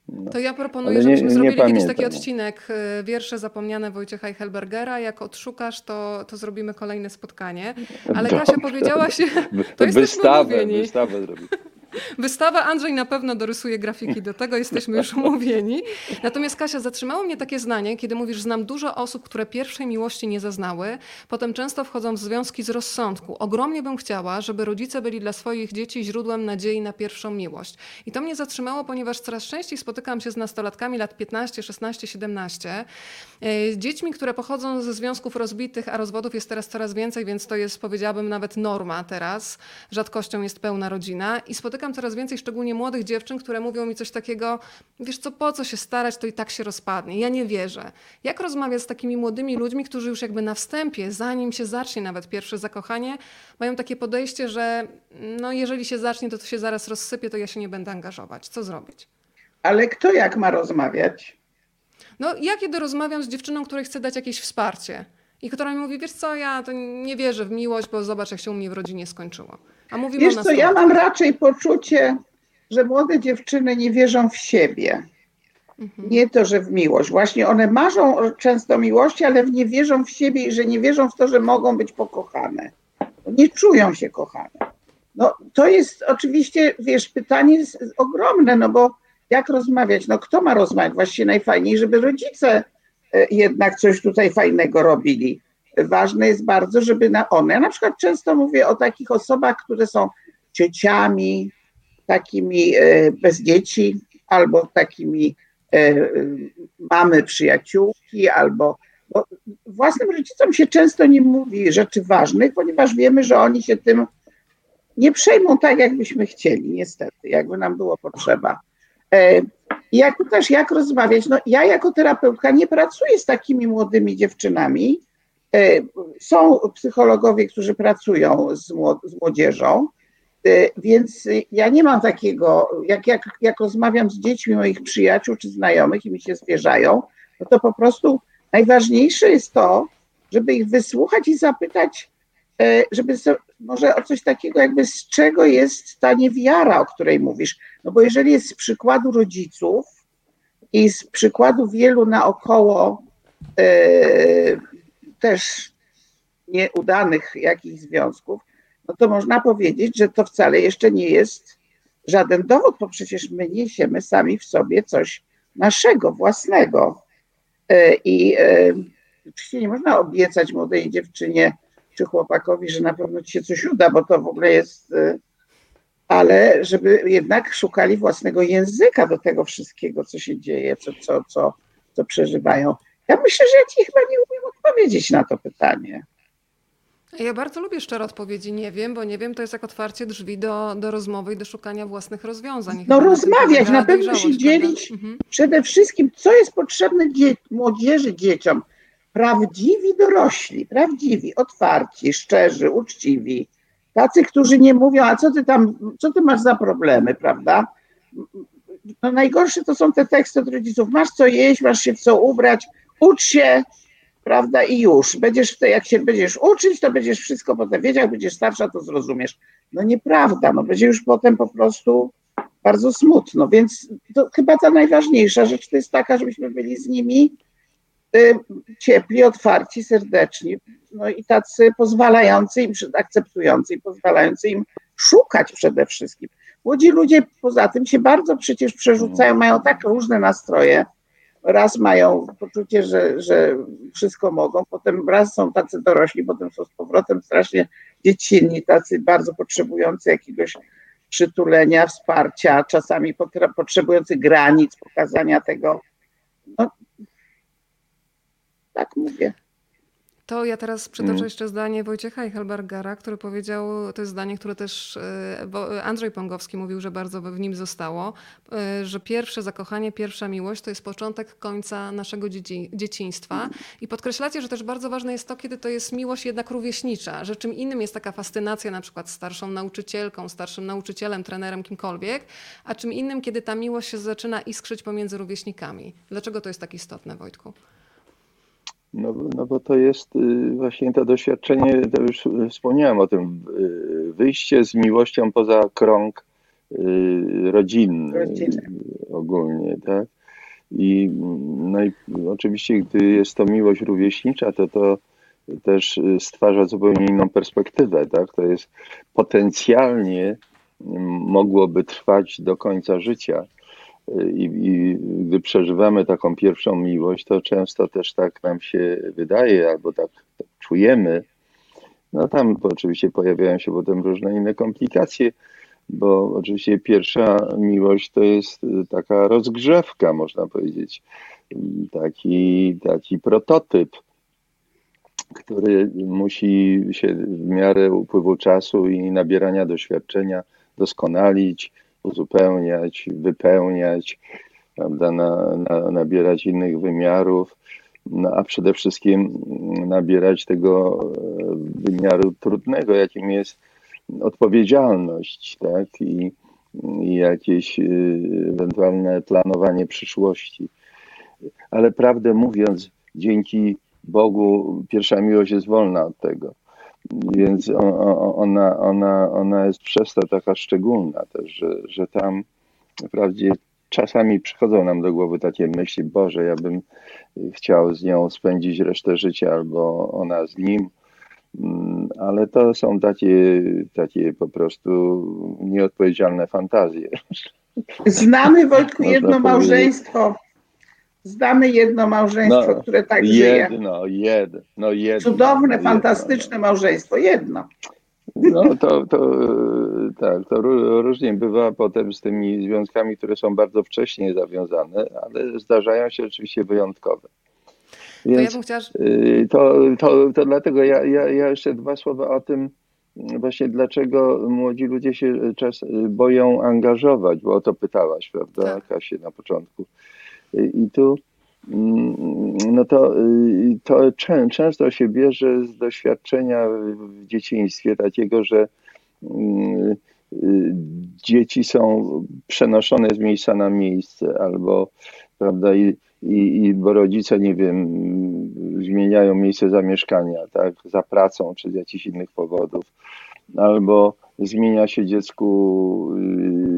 no. To ja proponuję, nie, żebyśmy zrobili pamiętam. jakiś taki odcinek y, wiersze zapomniane Wojciecha Eichelbergera. Jak odszukasz, to, to zrobimy kolejne spotkanie. Ale Dobrze. Kasia powiedziałaś, to jesteśmy wystawę, umówieni. Wystawę zrobić. Wystawa Andrzej na pewno dorysuje grafiki do tego, jesteśmy już umówieni. Natomiast Kasia, zatrzymało mnie takie zdanie, kiedy mówisz, znam dużo osób, które pierwszej miłości nie zaznały, potem często wchodzą w związki z rozsądku. Ogromnie bym chciała, żeby rodzice byli dla swoich dzieci źródłem nadziei na pierwszą miłość. I to mnie zatrzymało, ponieważ coraz częściej spotykam się z nastolatkami lat 15, 16, 17, dziećmi, które pochodzą ze związków rozbitych, a rozwodów jest teraz coraz więcej, więc to jest, powiedziałabym, nawet norma teraz. Rzadkością jest pełna rodzina. I spotykam spotykam coraz więcej, szczególnie młodych dziewczyn, które mówią mi coś takiego, wiesz co, po co się starać, to i tak się rozpadnie. Ja nie wierzę. Jak rozmawiać z takimi młodymi ludźmi, którzy już jakby na wstępie, zanim się zacznie nawet pierwsze zakochanie, mają takie podejście, że no jeżeli się zacznie, to to się zaraz rozsypie, to ja się nie będę angażować. Co zrobić? Ale kto jak ma rozmawiać? No ja kiedy rozmawiam z dziewczyną, której chcę dać jakieś wsparcie i która mi mówi, wiesz co, ja to nie wierzę w miłość, bo zobacz, jak się u mnie w rodzinie skończyło. A mówimy wiesz co, ja mam raczej poczucie, że młode dziewczyny nie wierzą w siebie. Mhm. Nie to, że w miłość. Właśnie one marzą często miłości, ale nie wierzą w siebie i że nie wierzą w to, że mogą być pokochane. Nie czują się kochane. No to jest oczywiście, wiesz, pytanie jest ogromne, no bo jak rozmawiać? No kto ma rozmawiać? Właściwie najfajniej, żeby rodzice e, jednak coś tutaj fajnego robili. Ważne jest bardzo, żeby na one, ja na przykład często mówię o takich osobach, które są ciociami, takimi e, bez dzieci, albo takimi e, mamy przyjaciółki, albo bo własnym rodzicom się często nie mówi rzeczy ważnych, ponieważ wiemy, że oni się tym nie przejmą tak, jakbyśmy chcieli, niestety, jakby nam było potrzeba. E, jak też jak rozmawiać? No, ja jako terapeutka nie pracuję z takimi młodymi dziewczynami. E, są psychologowie, którzy pracują z, młodzieżą, e, więc ja nie mam takiego, jak, jak, jak rozmawiam z dziećmi moich przyjaciół czy znajomych i mi się zwierzają, no to po prostu najważniejsze jest to, żeby ich wysłuchać i zapytać, E, żeby może o coś takiego, jakby z czego jest ta niewiara, o której mówisz. No bo jeżeli jest z przykładu rodziców i z przykładu wielu naokoło też nieudanych jakichś związków, no to można powiedzieć, że to wcale jeszcze nie jest żaden dowód, bo przecież my niesiemy sami w sobie coś naszego, własnego. E, I oczywiście nie można obiecać młodej dziewczynie, czy chłopakowi, że na pewno ci się coś uda, bo to w ogóle jest, y, ale żeby jednak szukali własnego języka do tego wszystkiego, co się dzieje, co, co, co, co przeżywają. Ja myślę, że ja ci chyba nie umiem odpowiedzieć na to pytanie. Ja bardzo lubię szczere odpowiedzi. Nie wiem, bo nie wiem, to jest jak otwarcie drzwi do, do rozmowy i do szukania własnych rozwiązań. no rozmawiać, na pewno się dzielić mhm. przede wszystkim, co jest potrzebne dzie młodzieży, dzieciom prawdziwi dorośli, prawdziwi, otwarci, szczerzy, uczciwi, tacy, którzy nie mówią, a co ty tam, co ty masz za problemy, prawda? No najgorsze to są te teksty od rodziców, masz co jeść, masz się w co ubrać, ucz się, prawda, i już. Będziesz, jak się będziesz uczyć, to będziesz wszystko potem wiedział, będziesz starsza, to zrozumiesz. No nieprawda, no będzie już potem po prostu bardzo smutno, więc chyba ta najważniejsza rzecz to jest taka, żebyśmy byli z nimi Y, ciepli, otwarci, serdeczni, no i tacy pozwalający im, akceptujący i pozwalający im szukać przede wszystkim. Młodzi ludzie poza tym się bardzo przecież przerzucają, mają tak różne nastroje. Raz mają poczucie, że, że wszystko mogą, potem raz są tacy dorośli, potem są z powrotem strasznie dziecinni, tacy bardzo potrzebujący jakiegoś przytulenia, wsparcia, czasami potrzebujący granic, pokazania tego. No, tak mówię. To ja teraz przytoczę mm. jeszcze zdanie Wojciecha Eichelbergera, który powiedział, to jest zdanie, które też e, Andrzej Pongowski mówił, że bardzo w nim zostało, e, że pierwsze zakochanie, pierwsza miłość to jest początek końca naszego dzieci, dzieciństwa. I podkreślacie, że też bardzo ważne jest to, kiedy to jest miłość jednak rówieśnicza, że czym innym jest taka fascynacja na przykład starszą nauczycielką, starszym nauczycielem, trenerem, kimkolwiek, a czym innym, kiedy ta miłość się zaczyna iskrzyć pomiędzy rówieśnikami. Dlaczego to jest tak istotne, Wojtku? No, no bo to jest y, właśnie to doświadczenie, to już wspomniałem o tym, y, wyjście z miłością poza krąg y, rodzinny ogólnie, tak? I, no i oczywiście, gdy jest to miłość rówieśnicza, to to też stwarza zupełnie inną perspektywę, tak? To jest potencjalnie mogłoby trwać do końca życia. I, I, gdy przeżywamy taką pierwszą miłość, to często też tak nam się wydaje, albo tak, czujemy. No tam oczywiście pojawiają się potem różne inne komplikacje, bo oczywiście pierwsza miłość to jest taka rozgrzewka, można powiedzieć, taki, taki prototyp, który musi się w miarę upływu czasu i nabierania doświadczenia doskonalić, uzupełniać, wypełniać, prawda, na, na, nabierać innych wymiarów, no, a przede wszystkim nabierać tego e, wymiaru trudnego, jakim jest odpowiedzialność, tak, i, i jakieś e, ewentualne planowanie przyszłości. Ale prawdę mówiąc, dzięki Bogu pierwsza miłość jest wolna od tego. Więc ona, ona, ona jest przez to taka szczególna też, że, że tam wprawdzie czasami przychodzą nam do głowy takie myśli, Boże, ja bym chciał z nią spędzić resztę życia, albo ona z nim, mm, ale to są takie, takie po prostu nieodpowiedzialne fantazje. Znamy Wojtku jedno małżeństwo, Znamy jedno małżeństwo, no, które tak jedno, żyje. Jedno, no jedno. Cudowne, jedno, fantastyczne małżeństwo, jedno. No to, to tak, to różnie bywa potem z tymi związkami, które są bardzo wcześnie zawiązane, ale zdarzają się oczywiście wyjątkowe. Więc to, ja chciała... Y, to, to, to dlatego ja, ja, ja jeszcze dwa słowa o tym, właśnie dlaczego młodzi ludzie się czas boją angażować, bo o to pytałaś, prawda, tak. Kasie, na początku. I tu mm, no to, y, to często się bierze z doświadczenia w dzieciństwie takiego, że mm, y, dzieci są przenoszone z miejsca na miejsce albo prawda i, i, i bo rodzice nie wiem zmieniają miejsce zamieszkania tak za pracą czy z jakichś innych powodów albo zmienia się dziecku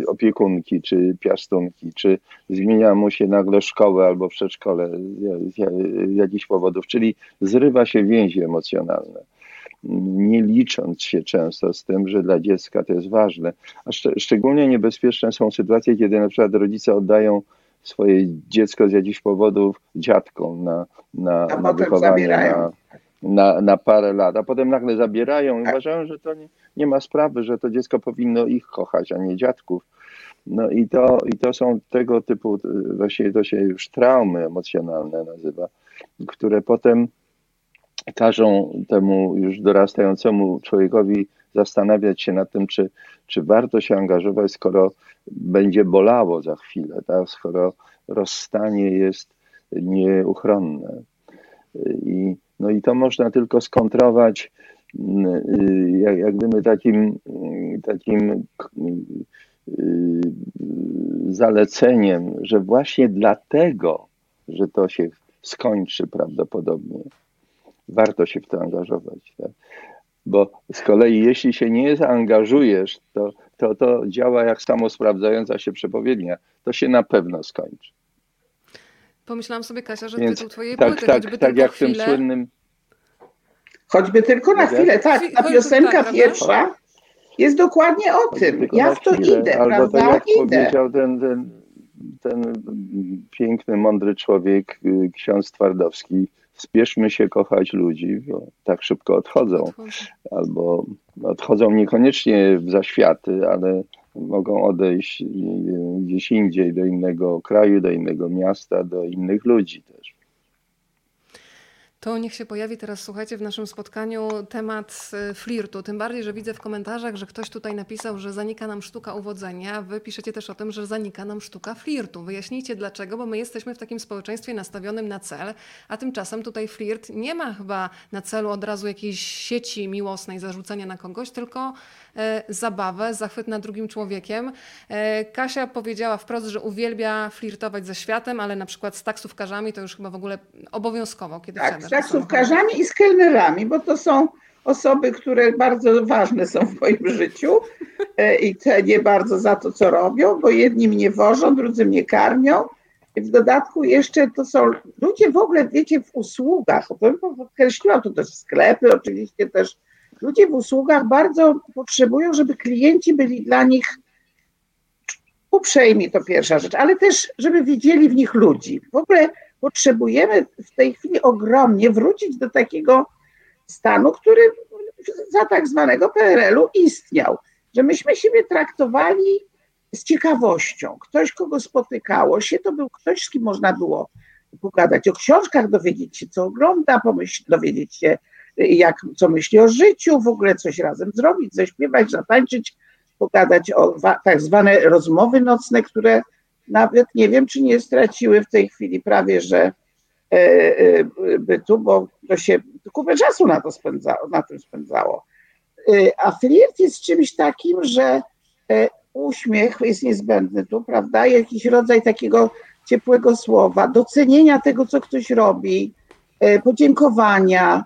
y, opiekunki czy piastunki, czy zmienia mu się nagle szkołę albo przedszkole z jakichś powodów, czyli zrywa się więzi emocjonalne. Nie licząc się często z tym, że dla dziecka to jest ważne. A szcz szczególnie niebezpieczne są sytuacje, kiedy na przykład rodzice oddają swoje dziecko z jakichś powodów dziadkom na, na, na wychowanie, na, na, na parę lat, a potem nagle zabierają i tak. uważają, że to nie, nie ma sprawy, że to dziecko powinno ich kochać, a nie dziadków. No i to, i to są tego typu, właśnie to się już traumy emocjonalne nazywa, które potem każą temu już dorastającemu człowiekowi zastanawiać się nad tym, czy, czy warto się angażować, skoro będzie bolało za chwilę, tak? skoro rozstanie jest nieuchronne. I, no i to można tylko skontrować y, jak, jak gdyby takim, takim y, zaleceniem, że właśnie dlatego, że to się skończy prawdopodobnie, warto się w to angażować. Tak? Bo z kolei, jeśli się nie zaangażujesz, to, to, to działa jak samo sprawdzająca się przepowiednia. To się na pewno skończy. Pomyślałam sobie, Kasia, że Więc, tytuł twojej tak, płyty, tak, choćby tak jak chwilę... w tym słynnym... Choćby tylko na chwilę, tak. Ta piosenka tak, pierwsza jest dokładnie o tym. Ja w to chwilę, idę, albo prawda? Tak jak idę. powiedział ten, ten, ten piękny, mądry człowiek, y, ksiądz Twardowski, spieszmy się kochać ludzi, bo tak szybko odchodzą. Albo odchodzą niekoniecznie w zaświaty, ale mogą odejść gdzieś indziej, do innego kraju, do innego miasta, do innych ludzi też. To niech się pojawi teraz, słuchajcie, w naszym spotkaniu temat y, flirtu. Tym bardziej, że widzę w komentarzach, że ktoś tutaj napisał, że zanika nam sztuka uwodzenia. Wy piszecie też o tym, że zanika nam sztuka flirtu. Wyjaśnijcie dlaczego, bo my jesteśmy w takim społeczeństwie nastawionym na cel, a tymczasem tutaj flirt nie ma chyba na celu od razu jakiejś sieci miłosnej zarzucenia na kogoś, tylko zabawę, zachwyt nad drugim człowiekiem. E, Kasia powiedziała wprost, że uwielbia flirtować ze światem, ale na przykład z taksówkarzami to już chyba w ogóle obowiązkowo, kiedy tak, taksówkarzami i z kelnerami, bo to są osoby, które bardzo ważne są w moim życiu e, i te nie bardzo za to, co robią, bo jedni mnie wożą, drudzy mnie karmią. I w dodatku jeszcze to są ludzie w ogóle, wiecie, w usługach, podkreśliłam to też sklepy, oczywiście też, ludzie w usługach bardzo potrzebują, żeby klienci byli dla nich uprzejmi, to pierwsza rzecz, ale też, żeby widzieli w nich ludzi. W ogóle potrzebujemy w tej chwili ogromnie wrócić do takiego stanu, który za tak zwanego PRL-u istniał, że myśmy siebie traktowali z ciekawością. Ktoś, kogo spotykało się, to był ktoś, z kim można było pogadać o książkach, dowiedzieć się, co ogląda, pomyśl, dowiedzieć się, jak, co myśli o życiu, w ogóle coś razem zrobić, zaśpiewać, zatańczyć. pogadać o tak zwane rozmowy nocne, które nawet nie wiem, czy nie straciły w tej chwili prawie, że e, e, bytu, bo to się kupę czasu na to spędzało, na tym spędzało. A flirt jest czymś takim, że uśmiech jest niezbędny tu, prawda? Jakiś rodzaj takiego ciepłego słowa, docenienia tego, co ktoś robi, podziękowania,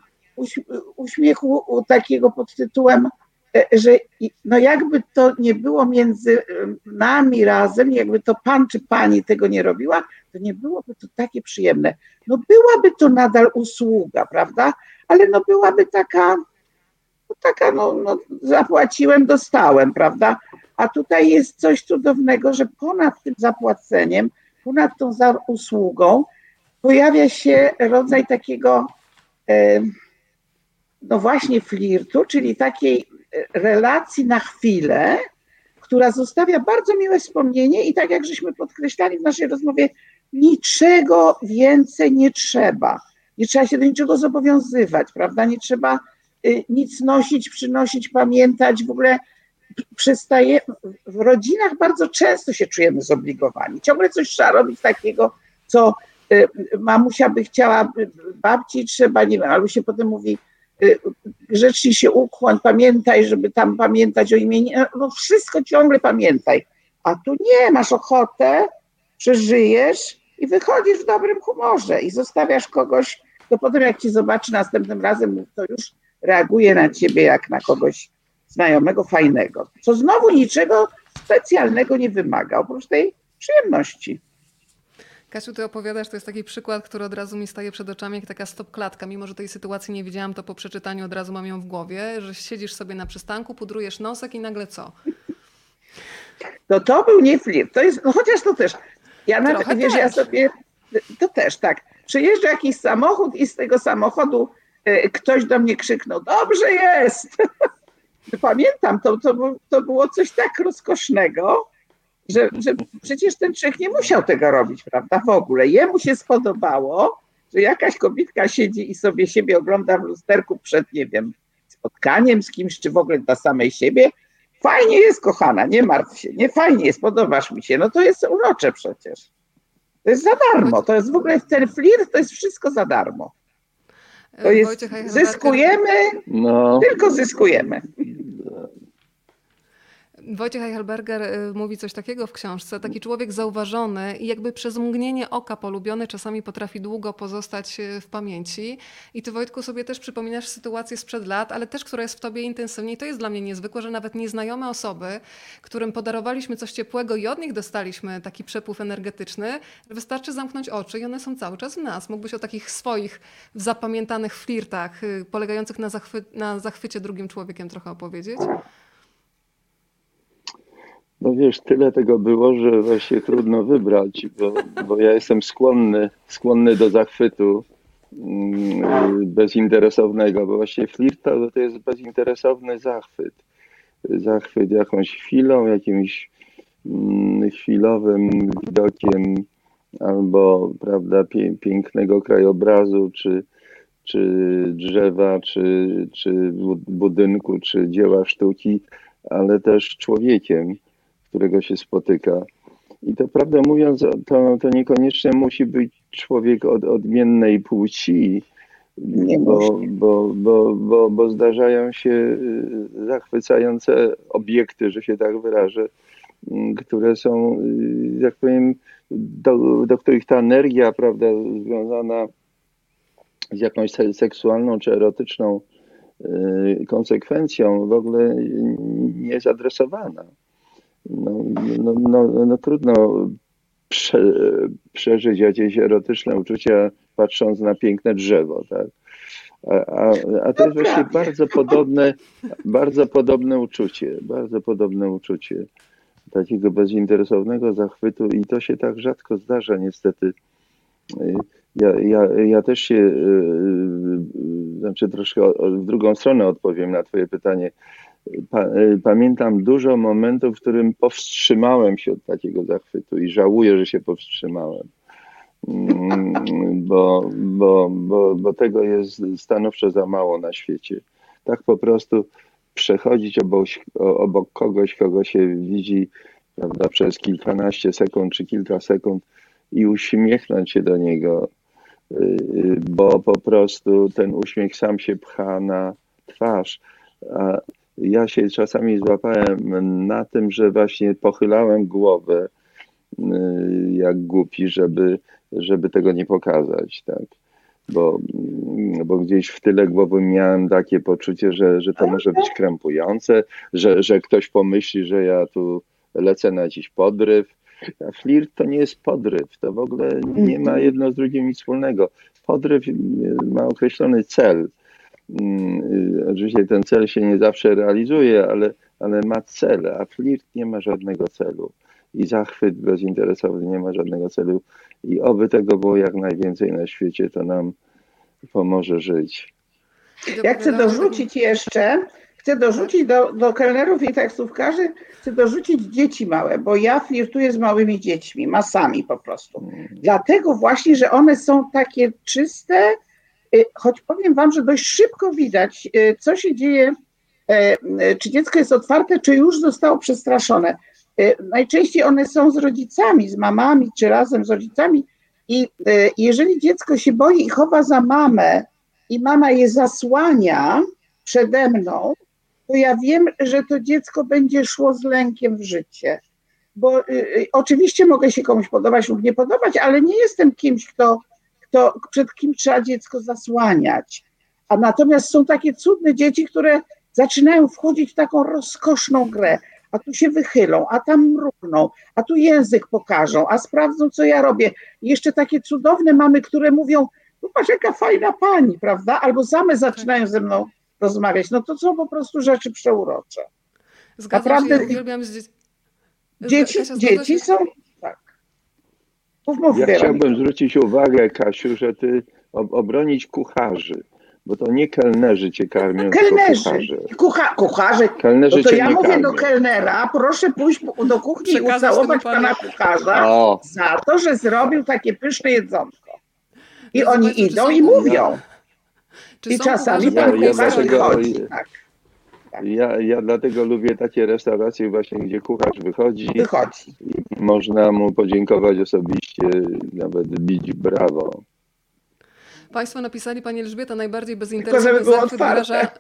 uśmiechu takiego pod tytułem E, że no jakby to nie było między nami razem, jakby to pan czy pani tego nie robiła, to nie byłoby to takie przyjemne. No byłaby to nadal usługa, prawda? Ale no byłaby taka, no taka, no, no zapłaciłem, dostałem, prawda? A tutaj jest coś cudownego, że ponad tym zapłaceniem, ponad tą usługą pojawia się rodzaj takiego, no właśnie flirtu, czyli takiej relacji na chwilę, która zostawia bardzo miłe wspomnienie i tak jak żeśmy podkreślali w naszej rozmowie, niczego więcej nie trzeba. Nie trzeba się do niczego zobowiązywać, prawda? Nie trzeba y, nic nosić, przynosić, pamiętać. W ogóle przestaje, w rodzinach bardzo często się czujemy zobligowani. Ciągle coś trzeba robić takiego, co y, mamusia by chciała, babci trzeba, nie wiem, albo się potem mówi, Y, grzecznie się ukłoń, pamiętaj, żeby tam pamiętać o imieniu, no wszystko ciągle pamiętaj. A tu nie, masz ochotę, przeżyjesz i wychodzisz w dobrym humorze i zostawiasz kogoś, to potem jak ci zobaczy następnym razem, to już reaguje na ciebie jak na kogoś znajomego, fajnego. Co znowu niczego specjalnego nie wymaga, oprócz tej przyjemności. Kasiu, ty opowiadasz, to jest taki przykład, który od razu mi staje przed oczami, jak taka stopklatka. Mimo, że tej sytuacji nie widziałam, to po przeczytaniu od razu mam ją w głowie, że siedzisz sobie na przystanku, pudrujesz nosek i nagle co? No to był nie flirt, to jest, no chociaż to też, ja nawet, wiesz, też. ja sobie, to też tak, przyjeżdża jakiś samochód i z tego samochodu y, ktoś do mnie krzyknął, dobrze jest. Pamiętam, to, to, to było coś tak rozkosznego, że, że przecież ten Czech nie musiał tego robić, prawda, w ogóle. Jemu się spodobało, że jakaś kobitka siedzi i sobie siebie ogląda w lusterku przed, nie wiem, spotkaniem z kimś, czy w ogóle dla samej siebie. Fajnie jest, kochana, nie martw się, nie fajnie jest, podobasz mi się. No to jest urocze przecież. To jest za darmo. To jest w ogóle ten flirt, to jest wszystko za darmo. To jest, zyskujemy, no. tylko zyskujemy. Wojciech Eichelberger y, mówi coś takiego w książce. Taki człowiek zauważony i jakby przez mgnienie oka polubiony czasami potrafi długo pozostać y, w pamięci. I ty Wojtku sobie też przypominasz sytuację sprzed lat, ale też która jest w tobie intensywnie. I to jest dla mnie niezwykłe, że nawet nieznajome osoby, którym podarowaliśmy coś ciepłego i od nich dostaliśmy taki przepływ energetyczny, wystarczy zamknąć oczy i one są cały czas w nas. Mógłbyś o takich swoich zapamiętanych flirtach y, polegających na, zachwy na zachwycie drugim człowiekiem trochę opowiedzieć? No wiesz, tyle tego było, że właśnie trudno wybrać, bo, bo ja jestem skłonny, skłonny do zachwytu mm, bezinteresownego, bo właśnie flirt to, to jest bezinteresowny zachwyt. Zachwyt jakąś chwilą, jakimś mm, chwilowym widokiem albo prawda, pięknego krajobrazu, czy, czy drzewa, czy, czy budynku, czy dzieła sztuki, ale też człowiekiem którego się spotyka. I to prawdę mówiąc, to, to niekoniecznie musi być człowiek od odmiennej płci, bo, bo, bo, bo, bo zdarzają się y, zachwycające obiekty, że się tak wyrażę, mm, które są, y, jak powiem, do, do których ta energia, prawda, związana z jakąś seksualną czy erotyczną y, konsekwencją w ogóle nie jest adresowana no, no, no, no trudno prze, przeżyć jakieś erotyczne uczucia patrząc na piękne drzewo, tak? A, a, a to jest właśnie bardzo podobne, bardzo podobne uczucie, bardzo podobne uczucie takiego bezinteresownego zachwytu i to się tak rzadko zdarza niestety. Ja, ja, ja też się, y, y, znaczy troszkę w drugą stronę odpowiem na twoje pytanie. Y, pamiętam dużo momentów, w którym powstrzymałem się od takiego zachwytu i żałuję, że się powstrzymałem. Mm, bo, bo, bo, bo tego jest stanowczo za mało na świecie. Tak po prostu przechodzić obok, obok kogoś, kogo się widzi prawda, przez kilkanaście sekund czy kilka sekund i uśmiechnąć się do niego, y, bo po prostu ten uśmiech sam się pcha na twarz. A ja się czasami złapałem na tym, że właśnie pochylałem głowę y, jak głupi, żeby, żeby tego nie pokazać, tak. Bo, bo gdzieś w tyle głowy miałem takie poczucie, że, że to może być krępujące, że, że ktoś pomyśli, że ja tu lecę na jakiś podryw. A flirt to nie jest podryw, to w ogóle nie ma jedno z drugim nic wspólnego. Podryw ma określony cel. Mm, oczywiście ten cel się nie zawsze realizuje, ale, ale ma cel, a flirt nie ma żadnego celu. I zachwyt bezinteresowny nie ma żadnego celu. I oby tego było jak najwięcej na świecie, to nam pomoże żyć. Ja chcę dorzucić jeszcze, chcę dorzucić do, do kelnerów i taksówkarzy, chcę dorzucić dzieci małe, bo ja flirtuję z małymi dziećmi, masami po prostu. Dlatego właśnie, że one są takie czyste, y, choć powiem wam, że dość szybko widać, y, co się dzieje, y, czy dziecko jest otwarte, czy już zostało przestraszone. Najczęściej one są z rodzicami, z mamami, czy razem z rodzicami. I jeżeli dziecko się boi i chowa za mamę, i mama je zasłania przede mną, to ja wiem, że to dziecko będzie szło z lękiem w życie. Bo y, y, oczywiście mogę się komuś podobać lub nie podobać, ale nie jestem kimś, kto, kto, przed kim trzeba dziecko zasłaniać. A natomiast są takie cudne dzieci, które zaczynają wchodzić w taką rozkoszną grę. A tu się wychylą, a tam mrugną, a tu język pokażą, a sprawdzą, co ja robię. I jeszcze takie cudowne mamy, które mówią, patrz, jaka fajna pani, prawda? Albo same zaczynają ze mną rozmawiać. No to są po prostu rzeczy przeurocze. Zgadzam Naprawdę, się, uwielbiam z dzieci. Dzieci, dzieci są, tak. Mów, ja chciałbym zwrócić uwagę, Kasiu, że ty obronić kucharzy, bo to nie kelnerzy cię karmią, kelnerzy. kucharze. Kucha, kucharze. Kelnerzy no to ja mówię karmią. do kelnera, proszę pójść do kuchni i ucałować pana kucharza o. za to, że zrobił takie pyszne jedzonko. I oni idą i mówią. Czy I czasami pan ja, ja dlatego, tak. Tak. Ja, ja dlatego lubię takie restauracje właśnie, gdzie kucharz wychodzi. Wychodzi. I można mu podziękować osobiście, nawet bić brawo. Państwo napisali, Pani Elżbieta, najbardziej bezinteresowny zachwyt wyraża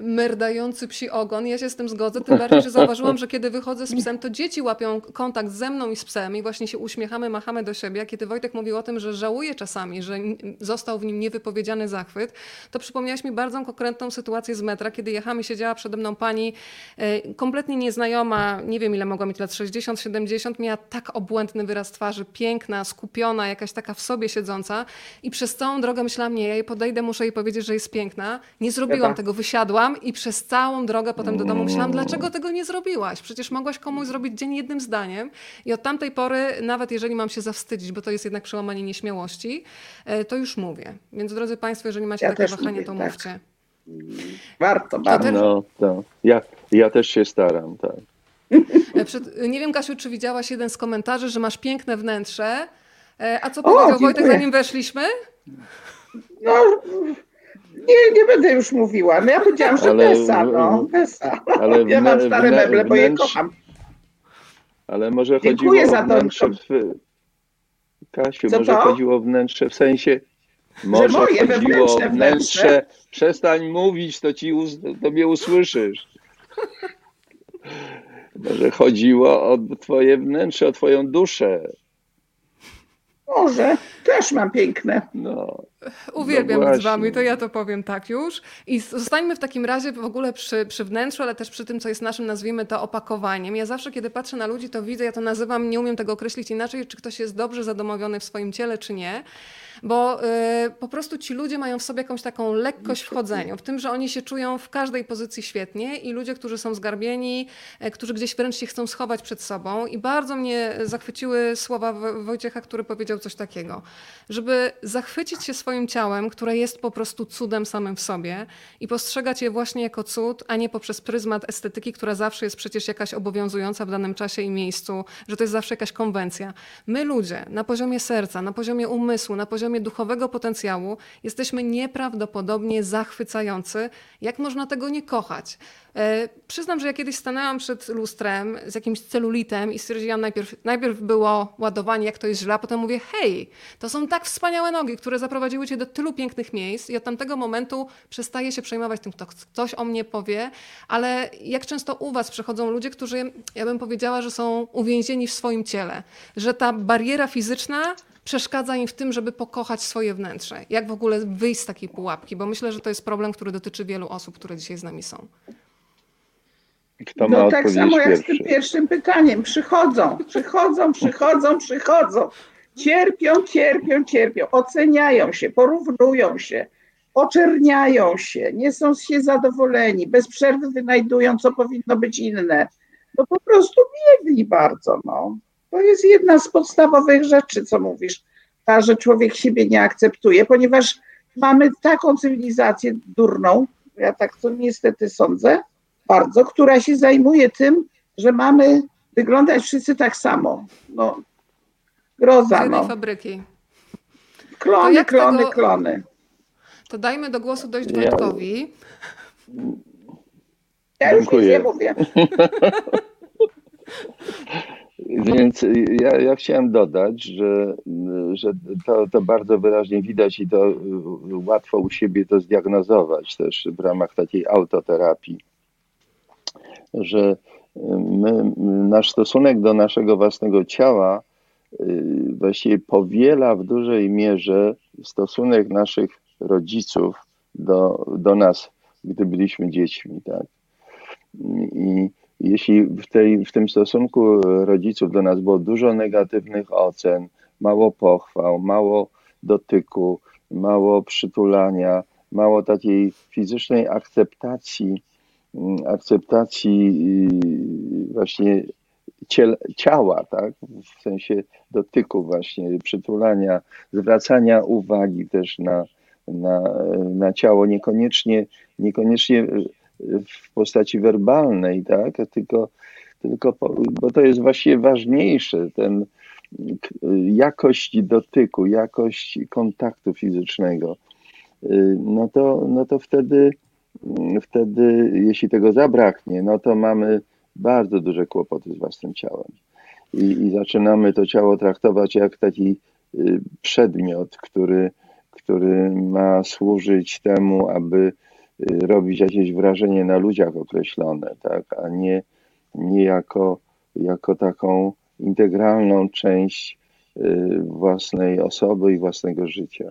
merdający psi ogon. Ja się z tym zgodzę, tym bardziej, że zauważyłam, że kiedy wychodzę z psem, to dzieci łapią kontakt ze mną i z psem i właśnie się uśmiechamy, machamy do siebie. A kiedy Wojtek mówił o tym, że żałuje czasami, że został w nim niewypowiedziany zachwyt, to przypomniałaś mi bardzo konkretną sytuację z metra, kiedy jechamy, siedziała przede mną pani e, kompletnie nieznajoma, nie wiem ile mogła mieć lat, 60, 70, miała tak obłędny wyraz twarzy, piękna, skupiona, jakaś taka w sobie siedząca i przez całą drogę myślałam, nie, ja jej podejdę, muszę jej powiedzieć, że jest piękna. Nie zrobiłam tego, wysiadłam i przez całą drogę potem do domu myślałam, dlaczego tego nie zrobiłaś? Przecież mogłaś komuś zrobić dzień jednym zdaniem. I od tamtej pory, nawet jeżeli mam się zawstydzić, bo to jest jednak przełamanie nieśmiałości, e, to już mówię. Więc drodzy Państwo, jeżeli macie ja takie wahanie, to tak. mówcie. Warto, warto. No, to. Ja, ja też się staram, tak. E, przed, nie wiem, Kasiu, czy widziałaś jeden z komentarzy, że masz piękne wnętrze. E, a co powiedział o, Wojtek, zanim weszliśmy? No, nie, nie będę już mówiła. No ja powiedziałam, że ale, Desa, no. Desa. Ale ja mam stare meble, bo je kocham. Ale może Dziękuję chodziło o wnętrze w... Kasiu, Co może to? chodziło o wnętrze w sensie... Może moje chodziło o wnętrze, wnętrze. Przestań mówić, to ci to mnie usłyszysz. Może chodziło o twoje wnętrze, o twoją duszę. Może, też mam piękne. No. Uwielbiam no z wami, to ja to powiem tak już. I zostańmy w takim razie w ogóle przy, przy wnętrzu, ale też przy tym, co jest naszym, nazwijmy to, opakowaniem. Ja zawsze, kiedy patrzę na ludzi, to widzę, ja to nazywam, nie umiem tego określić inaczej, czy ktoś jest dobrze zadomowiony w swoim ciele, czy nie bo y, po prostu ci ludzie mają w sobie jakąś taką lekkość w chodzeniu, w tym, że oni się czują w każdej pozycji świetnie i ludzie, którzy są zgarbieni, y, którzy gdzieś wręcz się chcą schować przed sobą i bardzo mnie zachwyciły słowa Wojciecha, który powiedział coś takiego, żeby zachwycić się swoim ciałem, które jest po prostu cudem samym w sobie i postrzegać je właśnie jako cud, a nie poprzez pryzmat estetyki, która zawsze jest przecież jakaś obowiązująca w danym czasie i miejscu, że to jest zawsze jakaś konwencja. My ludzie na poziomie serca, na poziomie umysłu, na poziomie poziomie duchowego potencjału jesteśmy nieprawdopodobnie zachwycający. Jak można tego nie kochać? E, przyznam, że ja kiedyś stanęłam przed lustrem z jakimś celulitem i stwierdziłam najpierw, najpierw było ładowanie, jak to jest źle, a potem mówię, hej, to są tak wspaniałe nogi, które zaprowadziły cię do tylu pięknych miejsc i od tamtego momentu przestaję się przejmować tym, kto ktoś o mnie powie, ale jak często u was przychodzą ludzie, którzy, ja bym powiedziała, że są uwięzieni w swoim ciele, że ta bariera fizyczna przeszkadza im w tym, żeby pokochać swoje wnętrze. Jak w ogóle wyjść z takiej pułapki? Bo myślę, że to jest problem, który dotyczy wielu osób, które dzisiaj z nami są. Kto ma No tak samo jak z pierwszy? tym pierwszym pytaniem. Przychodzą, przychodzą, przychodzą, przychodzą. Cierpią, cierpią, cierpią. Oceniają się, porównują się, oczerniają się, nie są się zadowoleni. Bez przerwy wynajdują, co powinno być inne. No po prostu biegli bardzo. No. To jest jedna z podstawowych rzeczy, co mówisz. Ta, że człowiek siebie nie akceptuje, ponieważ mamy taką cywilizację durną, ja tak to niestety sądzę, bardzo, która się zajmuje tym, że mamy wyglądać wszyscy tak samo. No, groza, jednej no. fabryki. Klony, klony, tego- klony. To dajmy do głosu dojść Ja- Wojtkowi. Ja już nic Dziękuję. nie mówię. Więc ja, ja chciałem dodać, że, że to, to bardzo wyraźnie widać i to łatwo u siebie to zdiagnozować też w ramach takiej autoterapii, że my, nasz stosunek do naszego własnego ciała y, właściwie powiela w dużej mierze stosunek naszych rodziców do, do nas, gdy byliśmy dziećmi. Tak? I jeśli w, tej, w tym stosunku rodziców do nas było dużo negatywnych ocen, mało pochwał, mało dotyku, mało przytulania, mało takiej fizycznej akceptacji, mm, akceptacji yy, właśnie ciała, tak? w sensie dotyku właśnie, przytulania, zwracania uwagi też na, na, na ciało, niekoniecznie, niekoniecznie w postaci werbalnej, tak? tylko, tylko po, bo to jest właściwie ważniejsze, ten jakość dotyku, jakość kontaktu fizycznego, Y, no to, no to wtedy, mm, wtedy, jeśli tego zabraknie, no to mamy bardzo duże kłopoty z własnym ciałem. I, i zaczynamy to ciało traktować jak taki y, przedmiot, który, który ma służyć temu, aby robić jakieś wrażenie na ludziach określone, tak, a nie, nie jako, jako taką integralną część y, własnej osoby i własnego życia.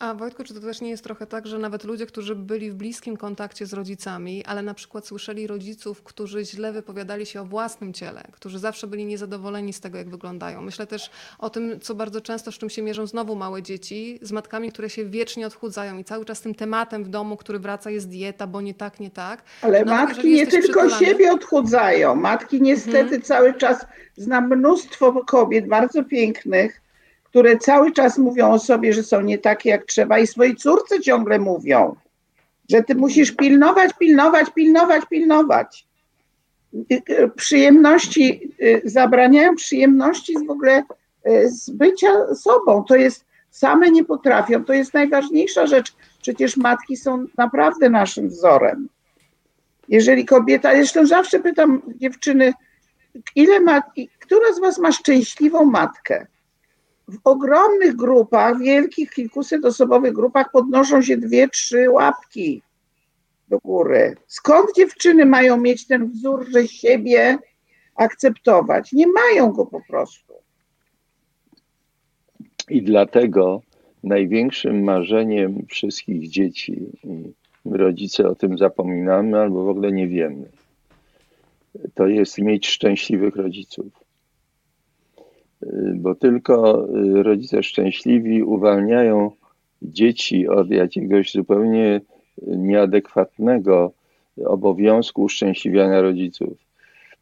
A Wojtku, czy to też nie jest trochę tak, że nawet ludzie, którzy byli w bliskim kontakcie z rodzicami, ale na przykład słyszeli rodziców, którzy źle wypowiadali się o własnym ciele, którzy zawsze byli niezadowoleni z tego, jak wyglądają. Myślę też o tym, co bardzo często, z czym się mierzą znowu małe dzieci, z matkami, które się wiecznie odchudzają i cały czas tym tematem w domu, który wraca, jest dieta, bo nie tak, nie tak. Ale Nawet matki nie tylko przytulany- siebie odchudzają. Matki niestety Mhm. cały czas, znam mnóstwo kobiet bardzo pięknych, które cały czas mówią o sobie, że są nie takie jak trzeba i swojej córce ciągle mówią, że ty musisz pilnować, pilnować, pilnować, pilnować. Y, y, Przyjemności, y, zabraniają przyjemności z w ogóle z bycia sobą. To jest, same nie potrafią, to jest najważniejsza rzecz. Przecież matki są naprawdę naszym wzorem. Jeżeli kobieta, zresztą zawsze pytam dziewczyny, ile ma, która z was ma szczęśliwą matkę? W ogromnych grupach, wielkich, kilkusetosobowych grupach podnoszą się dwie, trzy łapki do góry. Skąd dziewczyny mają mieć ten wzór, że siebie akceptować? Nie mają go po prostu. I dlatego największym marzeniem wszystkich dzieci, i my rodzice o tym zapominamy albo w ogóle nie wiemy, to jest mieć szczęśliwych rodziców. Y, Bo tylko y, rodzice szczęśliwi uwalniają dzieci od jakiegoś zupełnie nieadekwatnego obowiązku uszczęśliwiania rodziców.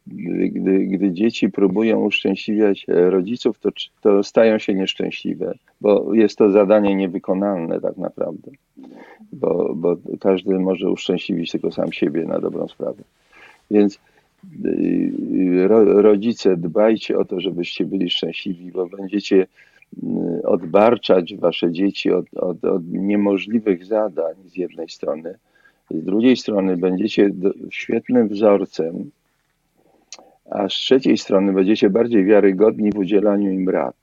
Gdy, gdy, dzieci próbują uszczęśliwiać e, rodziców, to, to stają się nieszczęśliwe, bo jest to zadanie niewykonalne tak naprawdę, bo, bo każdy może uszczęśliwić tylko sam siebie na dobrą sprawę. Więc y, rodzice, dbajcie o to, żebyście byli szczęśliwi, bo będziecie y, odbarczać wasze dzieci od, od, od niemożliwych zadań z jednej strony, z drugiej strony będziecie świetnym wzorcem, a z trzeciej strony będziecie bardziej wiarygodni w udzielaniu im rad.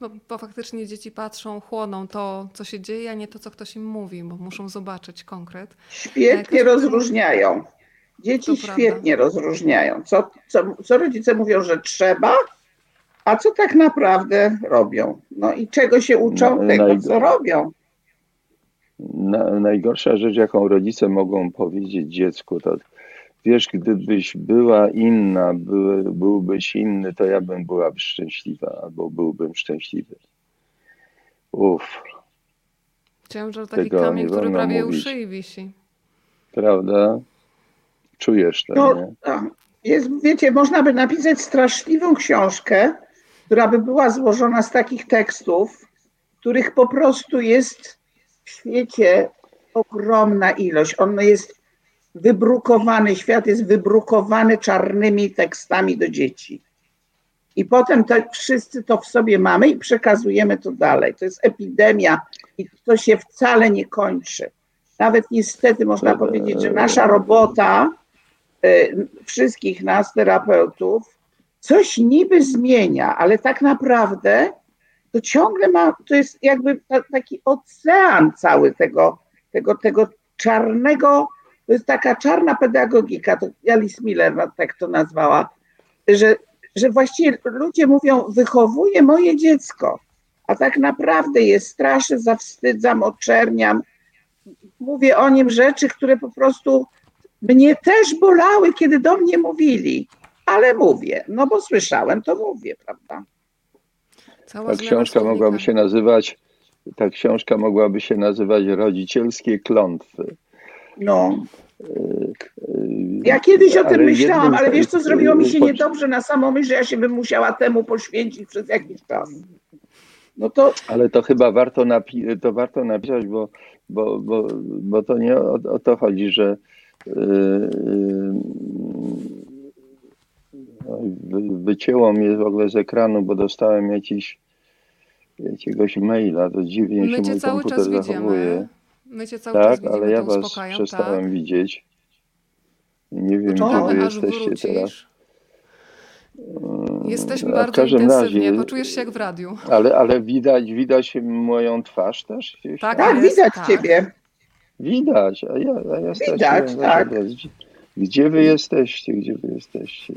Bo, bo faktycznie dzieci patrzą, chłoną to, co się dzieje, a nie to, co ktoś im mówi, bo muszą zobaczyć konkret. Świetnie Jak- rozróżniają. Dzieci To świetnie rozróżniają, co, co, co rodzice mówią, że trzeba, a co tak naprawdę robią. No i czego się uczą? No, Tego, naj- co robią. Na, najgorsza rzecz, jaką rodzice mogą powiedzieć dziecku, to wiesz, gdybyś była inna, by, byłbyś inny, to ja bym była szczęśliwa, albo byłbym szczęśliwy. Uff, Ciężar taki Tego kamień, który prawie u mówić. szyi wisi. prawda? Czujesz to, No, nie? tak. jest, wiecie, można by napisać straszliwą książkę, która by była złożona z takich tekstów, których po prostu jest w świecie ogromna ilość. On jest wybrukowany, świat jest wybrukowany czarnymi tekstami do dzieci. I potem te, wszyscy to w sobie mamy i przekazujemy to dalej. To jest epidemia i to się wcale nie kończy. Nawet niestety można powiedzieć, że nasza robota, y, wszystkich nas, terapeutów, coś niby zmienia, ale tak naprawdę to ciągle ma, to jest jakby ta, taki ocean cały tego, tego, tego czarnego, to jest taka czarna pedagogika, to Alice Miller tak to nazwała, że, że właściwie ludzie mówią, wychowuję moje dziecko, a tak naprawdę je straszę, zawstydzam, oczerniam, mówię o nim rzeczy, które po prostu mnie też bolały, kiedy do mnie mówili, ale mówię, no bo słyszałem, to mówię, prawda? Cała Ta książka mogłaby się nazywać, ta książka mogłaby się nazywać Rodzicielskie klątwy. No. Ja kiedyś o tym ale myślałam, jednym ale wiesz co, zrobiło mi się niedobrze na samą myśl, że ja się bym musiała temu poświęcić przez jakiś czas. No to Ale to chyba warto, napi- to warto napisać, bo, bo, bo, bo to nie o, o to chodzi, że yy, yy, wy- wycięło mnie w ogóle z ekranu, bo dostałem jakiś, jakiegoś maila, to dziwnie się My cię mój cały komputer czas zachowuje. widzimy. My cię cały czas Tak, widzimy, ale ja to was uspokajam. przestałem Tak. widzieć. Nie wiem, gdzie wy jesteście teraz. wrócisz. Jesteśmy A w bardzo każdym intensywnie. razie- Poczujesz się jak w radiu. Ale, ale widać, widać moją twarz też gdzieś? Tak, tak, jest, widać tak. ciebie. Widać, a ja, a ja Widać, tak. Gdzie, gdzie wy jesteście? Gdzie wy jesteście?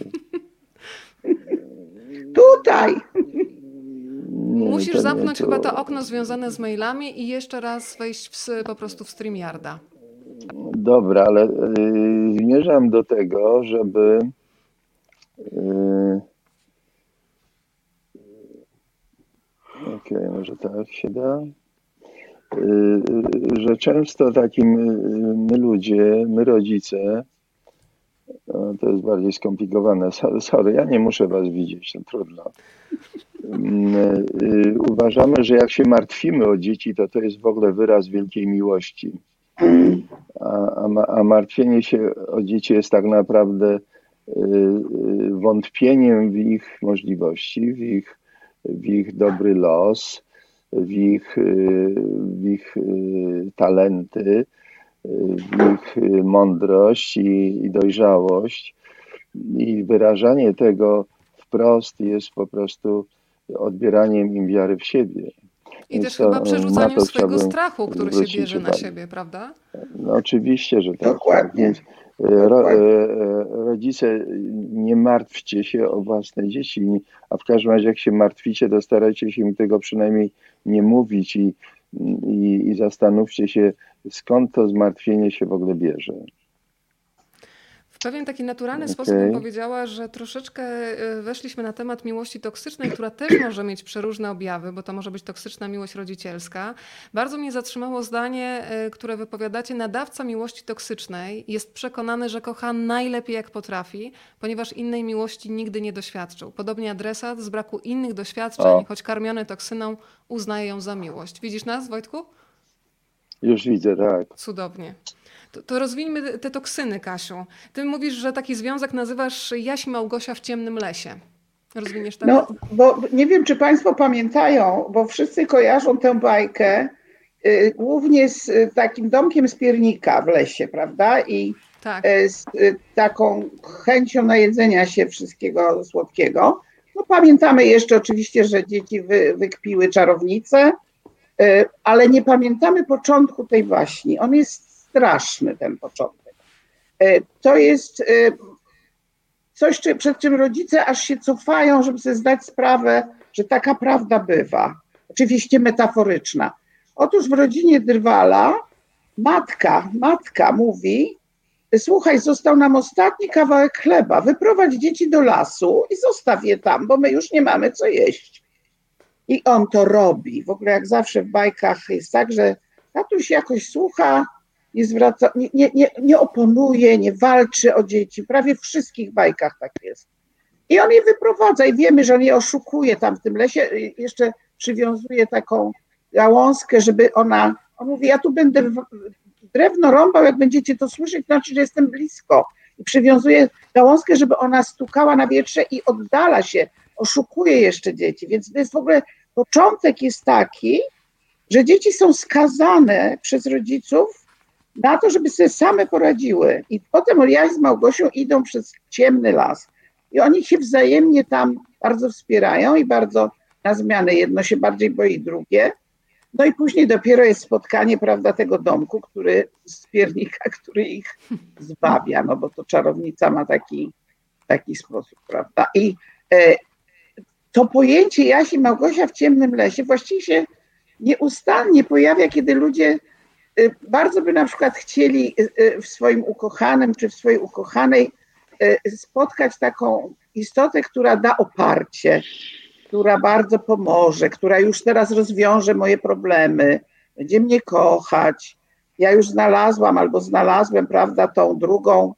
Tutaj. Musisz to zamknąć to- chyba to okno związane z mailami i jeszcze raz wejść w, po prostu w StreamYarda. Dobra, ale y, zmierzam do tego, żeby y, okej, może tak się da. Y, y, że często takim my ludzie, my rodzice, to jest bardziej skomplikowane. So- Sorry, ja nie muszę was widzieć, no trudno. Mm, y, Uważamy, że jak się martwimy o dzieci, to to jest w ogóle wyraz wielkiej miłości. A, a, a martwienie się o dzieci jest tak naprawdę y, y, wątpieniem w ich możliwości, w ich, w ich dobry los, w ich, w ich talenty, w ich mądrość i, i dojrzałość. I wyrażanie tego wprost jest po prostu odbieraniem im wiary w siebie. I Więc też to, chyba na przerzucaniem swojego strachu, który się bierze na siebie, prawda? No oczywiście, że tak. Dokładnie. Więc, e, ro, e, e, rodzice, nie martwcie się o własne dzieci, a w każdym razie jak się martwicie, to starajcie się mi tego przynajmniej nie mówić i, i, i zastanówcie się, skąd to zmartwienie się w ogóle bierze. Pewien taki naturalny Okej. sposób bym powiedziała, że troszeczkę y, weszliśmy na temat miłości toksycznej, która też może mieć przeróżne objawy, bo to może być toksyczna miłość rodzicielska. Bardzo mnie zatrzymało zdanie, y, które wypowiadacie. Nadawca miłości toksycznej jest przekonany, że kocha najlepiej jak potrafi, ponieważ innej miłości nigdy nie doświadczył. Podobnie adresat z braku innych doświadczeń, O. choć karmiony toksyną, uznaje ją za miłość. Widzisz nas, Wojtku? Już widzę, tak. Cudownie. To, to rozwijmy te toksyny, Kasiu. Ty mówisz, że taki związek nazywasz Jaś Małgosia w ciemnym lesie. Rozwiniesz temat? No, bo nie wiem, czy Państwo pamiętają, bo wszyscy kojarzą tę bajkę y, głównie z y, takim domkiem z piernika w lesie, prawda? I tak. y, z y, taką chęcią najedzenia się wszystkiego słodkiego. No, pamiętamy jeszcze oczywiście, że dzieci wy, wykpiły czarownicę, y, ale nie pamiętamy początku tej baśni. On jest straszny, ten początek. Y, to jest y, coś, przed czym rodzice aż się cofają, żeby sobie zdać sprawę, że taka prawda bywa. Oczywiście metaforyczna. Otóż w rodzinie Drwala matka, matka mówi, słuchaj, został nam ostatni kawałek chleba, wyprowadź dzieci do lasu i zostaw je tam, bo my już nie mamy co jeść. I on to robi. W ogóle jak zawsze w bajkach jest tak, że tatuś jakoś słucha, nie zwraca, nie, nie, nie, nie oponuje, nie walczy o dzieci. Prawie w wszystkich bajkach tak jest. I on je wyprowadza i wiemy, że on je oszukuje tam w tym lesie. Jeszcze przywiązuje taką gałązkę, żeby ona, on mówi, ja tu będę drewno rąbał, jak będziecie to słyszeć, znaczy, że jestem blisko. I przywiązuje gałązkę, żeby ona stukała na wietrze i oddala się, oszukuje jeszcze dzieci. Więc to jest w ogóle, początek jest taki, że dzieci są skazane przez rodziców na to, żeby sobie same poradziły. I potem Oriaś z Małgosią idą przez ciemny las. I oni się wzajemnie tam bardzo wspierają i bardzo na zmianę jedno się bardziej boi drugie. No i później dopiero jest spotkanie, prawda, tego domku, który z piernika, który ich zbawia, no bo to czarownica ma taki, taki sposób, prawda. I e, to pojęcie Jasi Małgosia w ciemnym lesie właściwie się nieustannie pojawia, kiedy ludzie bardzo by na przykład chcieli y, y, w swoim ukochanym czy w swojej ukochanej spotkać taką istotę, która da oparcie, która bardzo pomoże, która już teraz rozwiąże moje problemy, będzie mnie kochać. Ja już znalazłam albo znalazłem, prawda, tą drugą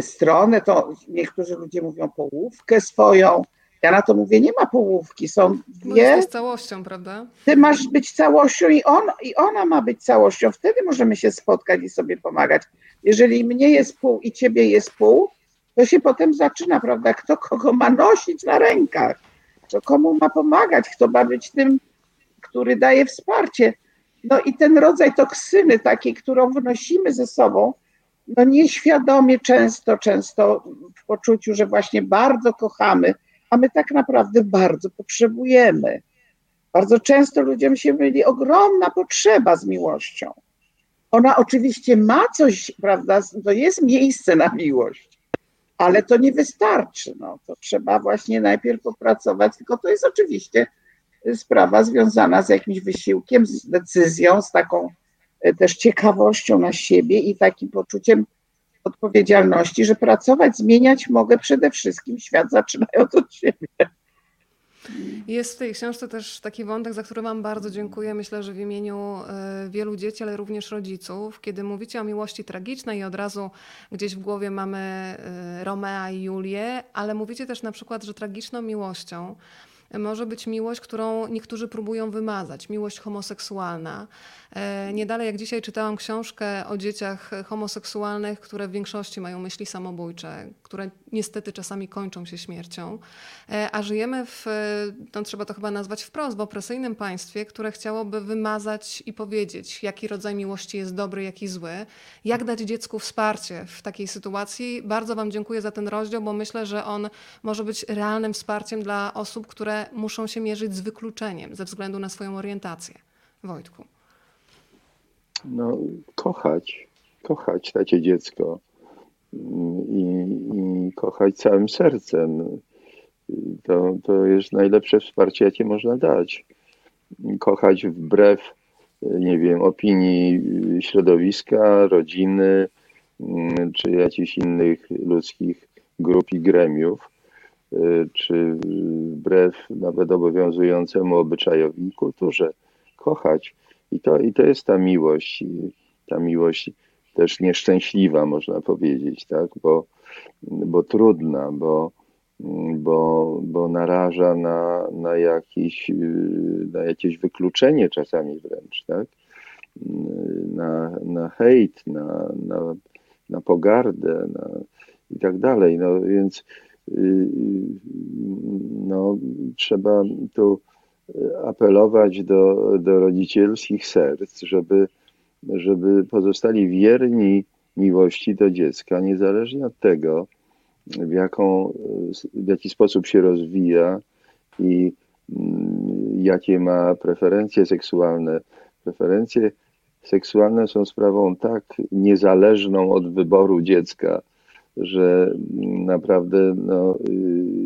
stronę, to niektórzy ludzie mówią połówkę swoją, ja na to mówię, nie ma połówki, są dwie. Jest całością, prawda? Ty masz być całością i, on, i ona ma być całością. Wtedy możemy się spotkać i sobie pomagać. Jeżeli mnie jest pół i ciebie jest pół, to się potem zaczyna, prawda? Kto kogo ma nosić na rękach, kto komu ma pomagać, kto ma być tym, który daje wsparcie. No i ten rodzaj toksyny takiej, którą wynosimy ze sobą, no nieświadomie często, często w poczuciu, że właśnie bardzo kochamy, a my tak naprawdę bardzo potrzebujemy. Bardzo często ludziom się myli ogromna potrzeba z miłością. Ona oczywiście ma coś, prawda, to jest miejsce na miłość, ale to nie wystarczy. No, to trzeba właśnie najpierw popracować, tylko to jest oczywiście sprawa związana z jakimś wysiłkiem, z decyzją, z taką e, też ciekawością na siebie i takim poczuciem odpowiedzialności, że pracować, zmieniać mogę przede wszystkim świat zaczynając od siebie. Jest w tej książce też taki wątek, za który Wam bardzo dziękuję. Myślę, że w imieniu e, wielu dzieci, ale również rodziców. Kiedy mówicie o miłości tragicznej i od razu gdzieś w głowie mamy e, Romea i Julię, ale mówicie też na przykład, że tragiczną miłością może być miłość, którą niektórzy próbują wymazać, miłość homoseksualna. E, nie dalej jak dzisiaj czytałam książkę o dzieciach homoseksualnych, które w większości mają myśli samobójcze, które niestety czasami kończą się śmiercią. E, a żyjemy w, no trzeba to chyba nazwać wprost, w opresyjnym państwie, które chciałoby wymazać i powiedzieć, jaki rodzaj miłości jest dobry, jaki zły, jak dać dziecku wsparcie w takiej sytuacji. Bardzo Wam dziękuję za ten rozdział, bo myślę, że on może być realnym wsparciem dla osób, które muszą się mierzyć z wykluczeniem ze względu na swoją orientację. Wojtku. No, kochać, kochać takie dziecko i, i kochać całym sercem. To, to jest najlepsze wsparcie, jakie można dać. Kochać wbrew, nie wiem, opinii środowiska, rodziny czy jakichś innych ludzkich grup i gremiów, czy wbrew nawet obowiązującemu obyczajowi i kulturze. Kochać. I to, I to jest ta miłość, ta miłość też nieszczęśliwa, można powiedzieć, tak? bo, bo trudna, bo, bo, bo naraża na, na, jakiś, na jakieś wykluczenie czasami wręcz, tak? na, na hejt, na, na, na pogardę na, i tak dalej. No więc no, trzeba tu apelować do, do rodzicielskich serc, żeby, żeby pozostali wierni miłości do dziecka, niezależnie od tego, w, jaką, w jaki sposób się rozwija i mm, jakie ma preferencje seksualne. Preferencje seksualne są sprawą tak niezależną od wyboru dziecka, że naprawdę, no, yy,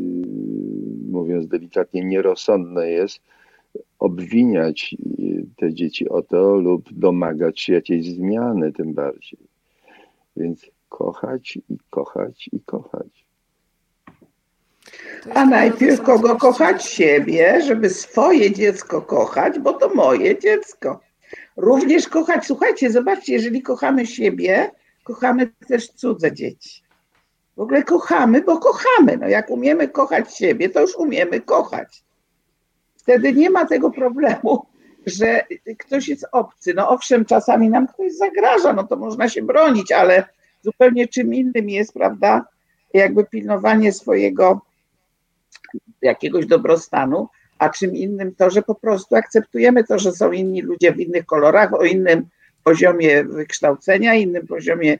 mówiąc delikatnie, nierozsądne jest obwiniać te dzieci o to lub domagać się jakiejś zmiany tym bardziej. Więc kochać i kochać i kochać. A najpierw kogo kochać? Siebie, żeby swoje dziecko kochać, bo to moje dziecko. Również kochać, słuchajcie, zobaczcie, jeżeli kochamy siebie, kochamy też cudze dzieci. W ogóle kochamy, bo kochamy. No jak umiemy kochać siebie, to już umiemy kochać. Wtedy nie ma tego problemu, że ktoś jest obcy. No owszem, czasami nam ktoś zagraża, no to można się bronić, ale zupełnie czym innym jest, prawda, jakby pilnowanie swojego jakiegoś dobrostanu, a czym innym to, że po prostu akceptujemy to, że są inni ludzie w innych kolorach, o innym poziomie wykształcenia, innym poziomie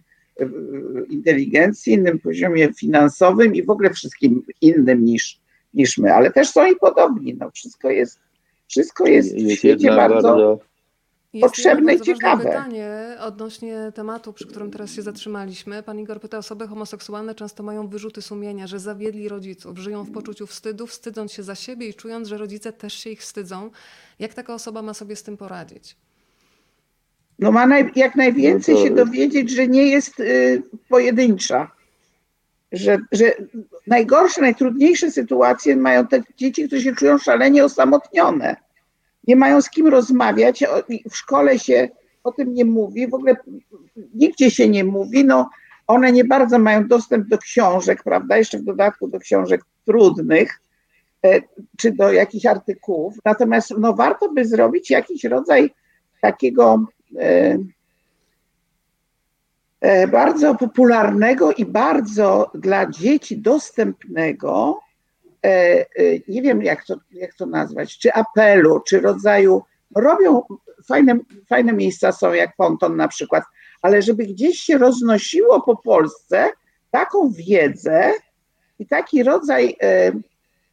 inteligencji, innym poziomie finansowym i w ogóle wszystkim innym niż, niż my, ale też są i podobni. No, wszystko jest, wszystko jest, jest w świecie bardzo, bardzo jest potrzebne i ciekawe. pytanie odnośnie tematu, przy którym teraz się zatrzymaliśmy. Pan Igor pyta, osoby homoseksualne często mają wyrzuty sumienia, że zawiedli rodziców, żyją w poczuciu wstydu, wstydząc się za siebie i czując, że rodzice też się ich wstydzą. Jak taka osoba ma sobie z tym poradzić? No ma naj, jak najwięcej no to... się dowiedzieć, że nie jest y, pojedyncza. Że, że najgorsze, najtrudniejsze sytuacje mają te dzieci, które się czują szalenie osamotnione. Nie mają z kim rozmawiać, w szkole się o tym nie mówi, w ogóle nigdzie się nie mówi, no one nie bardzo mają dostęp do książek, prawda, jeszcze w dodatku do książek trudnych, e, czy do jakichś artykułów, natomiast no warto by zrobić jakiś rodzaj takiego bardzo popularnego i bardzo dla dzieci dostępnego E, e, nie wiem jak to, jak to nazwać, czy apelu, czy rodzaju, robią fajne, fajne miejsca są jak Ponton na przykład, ale żeby gdzieś się roznosiło po Polsce taką wiedzę i taki rodzaj e,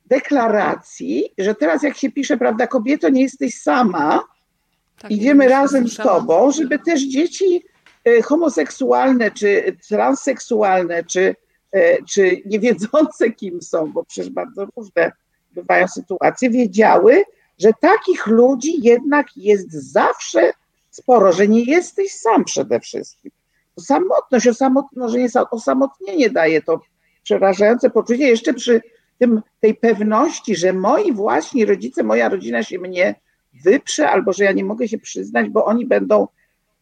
deklaracji, że teraz jak się pisze, prawda, kobieto, nie jesteś sama, tak, idziemy razem z tobą, żeby też dzieci homoseksualne, czy transseksualne, czy E, czy niewiedzące kim są, bo przecież bardzo różne bywają sytuacje, wiedziały, że takich ludzi jednak jest zawsze sporo, że nie jesteś sam przede wszystkim. Samotność, osamotnienie, osamotnienie daje to przerażające poczucie, jeszcze przy tym, tej pewności, że moi właśnie rodzice, moja rodzina się mnie wyprze, albo że ja nie mogę się przyznać, bo oni będą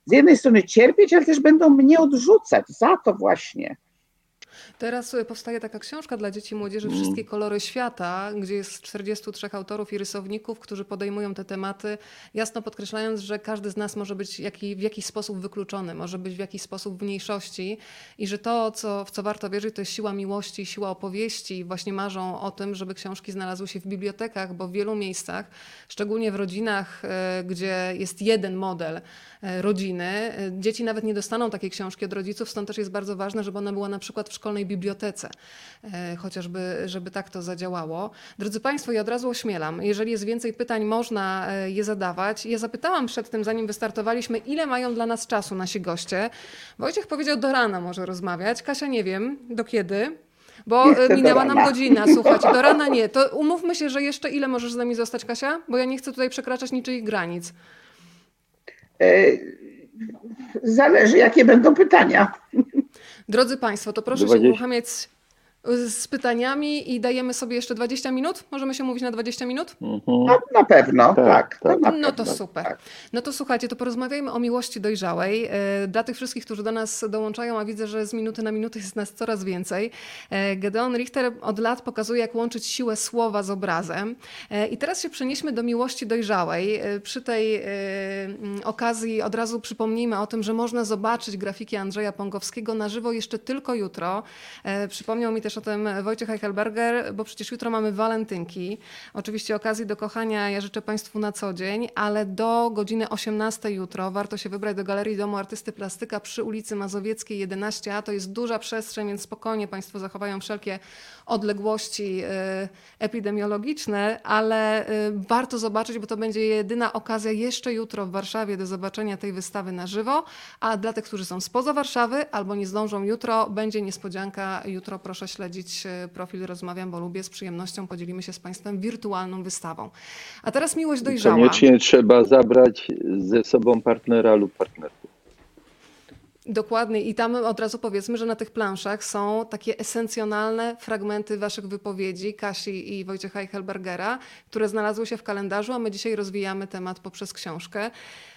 z jednej strony cierpieć, ale też będą mnie odrzucać za to właśnie. Teraz e, powstaje taka książka dla dzieci i młodzieży mm. Wszystkie kolory świata, gdzie jest 43 autorów i rysowników, którzy podejmują te tematy, jasno podkreślając, że każdy z nas może być jaki, w jakiś sposób wykluczony, może być w jakiś sposób w mniejszości i że to, co, w co warto wierzyć, to jest siła miłości, siła opowieści. Właśnie marzą o tym, żeby książki znalazły się w bibliotekach, bo w wielu miejscach, szczególnie w rodzinach, e, gdzie jest jeden model e, rodziny, dzieci nawet nie dostaną takiej książki od rodziców, stąd też jest bardzo ważne, żeby ona była na przykład w szkolnej bibliotece, e, chociażby, żeby tak to zadziałało. Drodzy Państwo, ja od razu ośmielam, jeżeli jest więcej pytań, można e, je zadawać. Ja zapytałam przed tym, zanim wystartowaliśmy, ile mają dla nas czasu nasi goście. Wojciech powiedział, do rana może rozmawiać. Kasia, nie wiem, do kiedy? Bo e, minęła nam godzina, słuchajcie, do rana nie. To umówmy się, że jeszcze ile możesz z nami zostać, Kasia? Bo ja nie chcę tutaj przekraczać niczyich granic. Zależy, jakie będą pytania. Drodzy Państwo, to proszę 20... się uruchamiać z pytaniami i dajemy sobie jeszcze 20 minut? Możemy się mówić na 20 minut? No, na pewno, tak. tak, tak. Na no to super. Tak. No to słuchajcie, to porozmawiajmy o miłości dojrzałej. E, dla tych wszystkich, którzy do nas dołączają, a widzę, że z minuty na minutę jest nas coraz więcej. E, Gedeon Richter od lat pokazuje, jak łączyć siłę słowa z obrazem. E, I teraz się przenieśmy do miłości dojrzałej. Przy tej okazji od razu przypomnijmy o tym, że można zobaczyć grafiki Andrzeja Pongowskiego na żywo jeszcze tylko jutro. Przypomniał mi też o tym Wojciech Eichelberger, bo przecież jutro mamy walentynki. Oczywiście okazji do kochania ja życzę Państwu na co dzień, ale do godziny 18 jutro warto się wybrać do Galerii Domu Artysty Plastyka przy ulicy Mazowieckiej 11a. To jest duża przestrzeń, więc spokojnie Państwo zachowają wszelkie odległości y, epidemiologiczne, ale y, warto zobaczyć, bo to będzie jedyna okazja jeszcze jutro w Warszawie do zobaczenia tej wystawy na żywo, a dla tych, którzy są spoza Warszawy albo nie zdążą jutro, będzie niespodzianka. Jutro proszę śledzić y, profil Rozmawiam, bo lubię. Z przyjemnością podzielimy się z Państwem wirtualną wystawą. A teraz miłość dojrzała. Koniecznie trzeba zabrać ze sobą partnera lub partnerkę. Dokładnie i tam od razu powiedzmy, że na tych planszach są takie esencjonalne fragmenty waszych wypowiedzi, Kasi i Wojciecha Eichelbergera, które znalazły się w kalendarzu, a my dzisiaj rozwijamy temat poprzez książkę.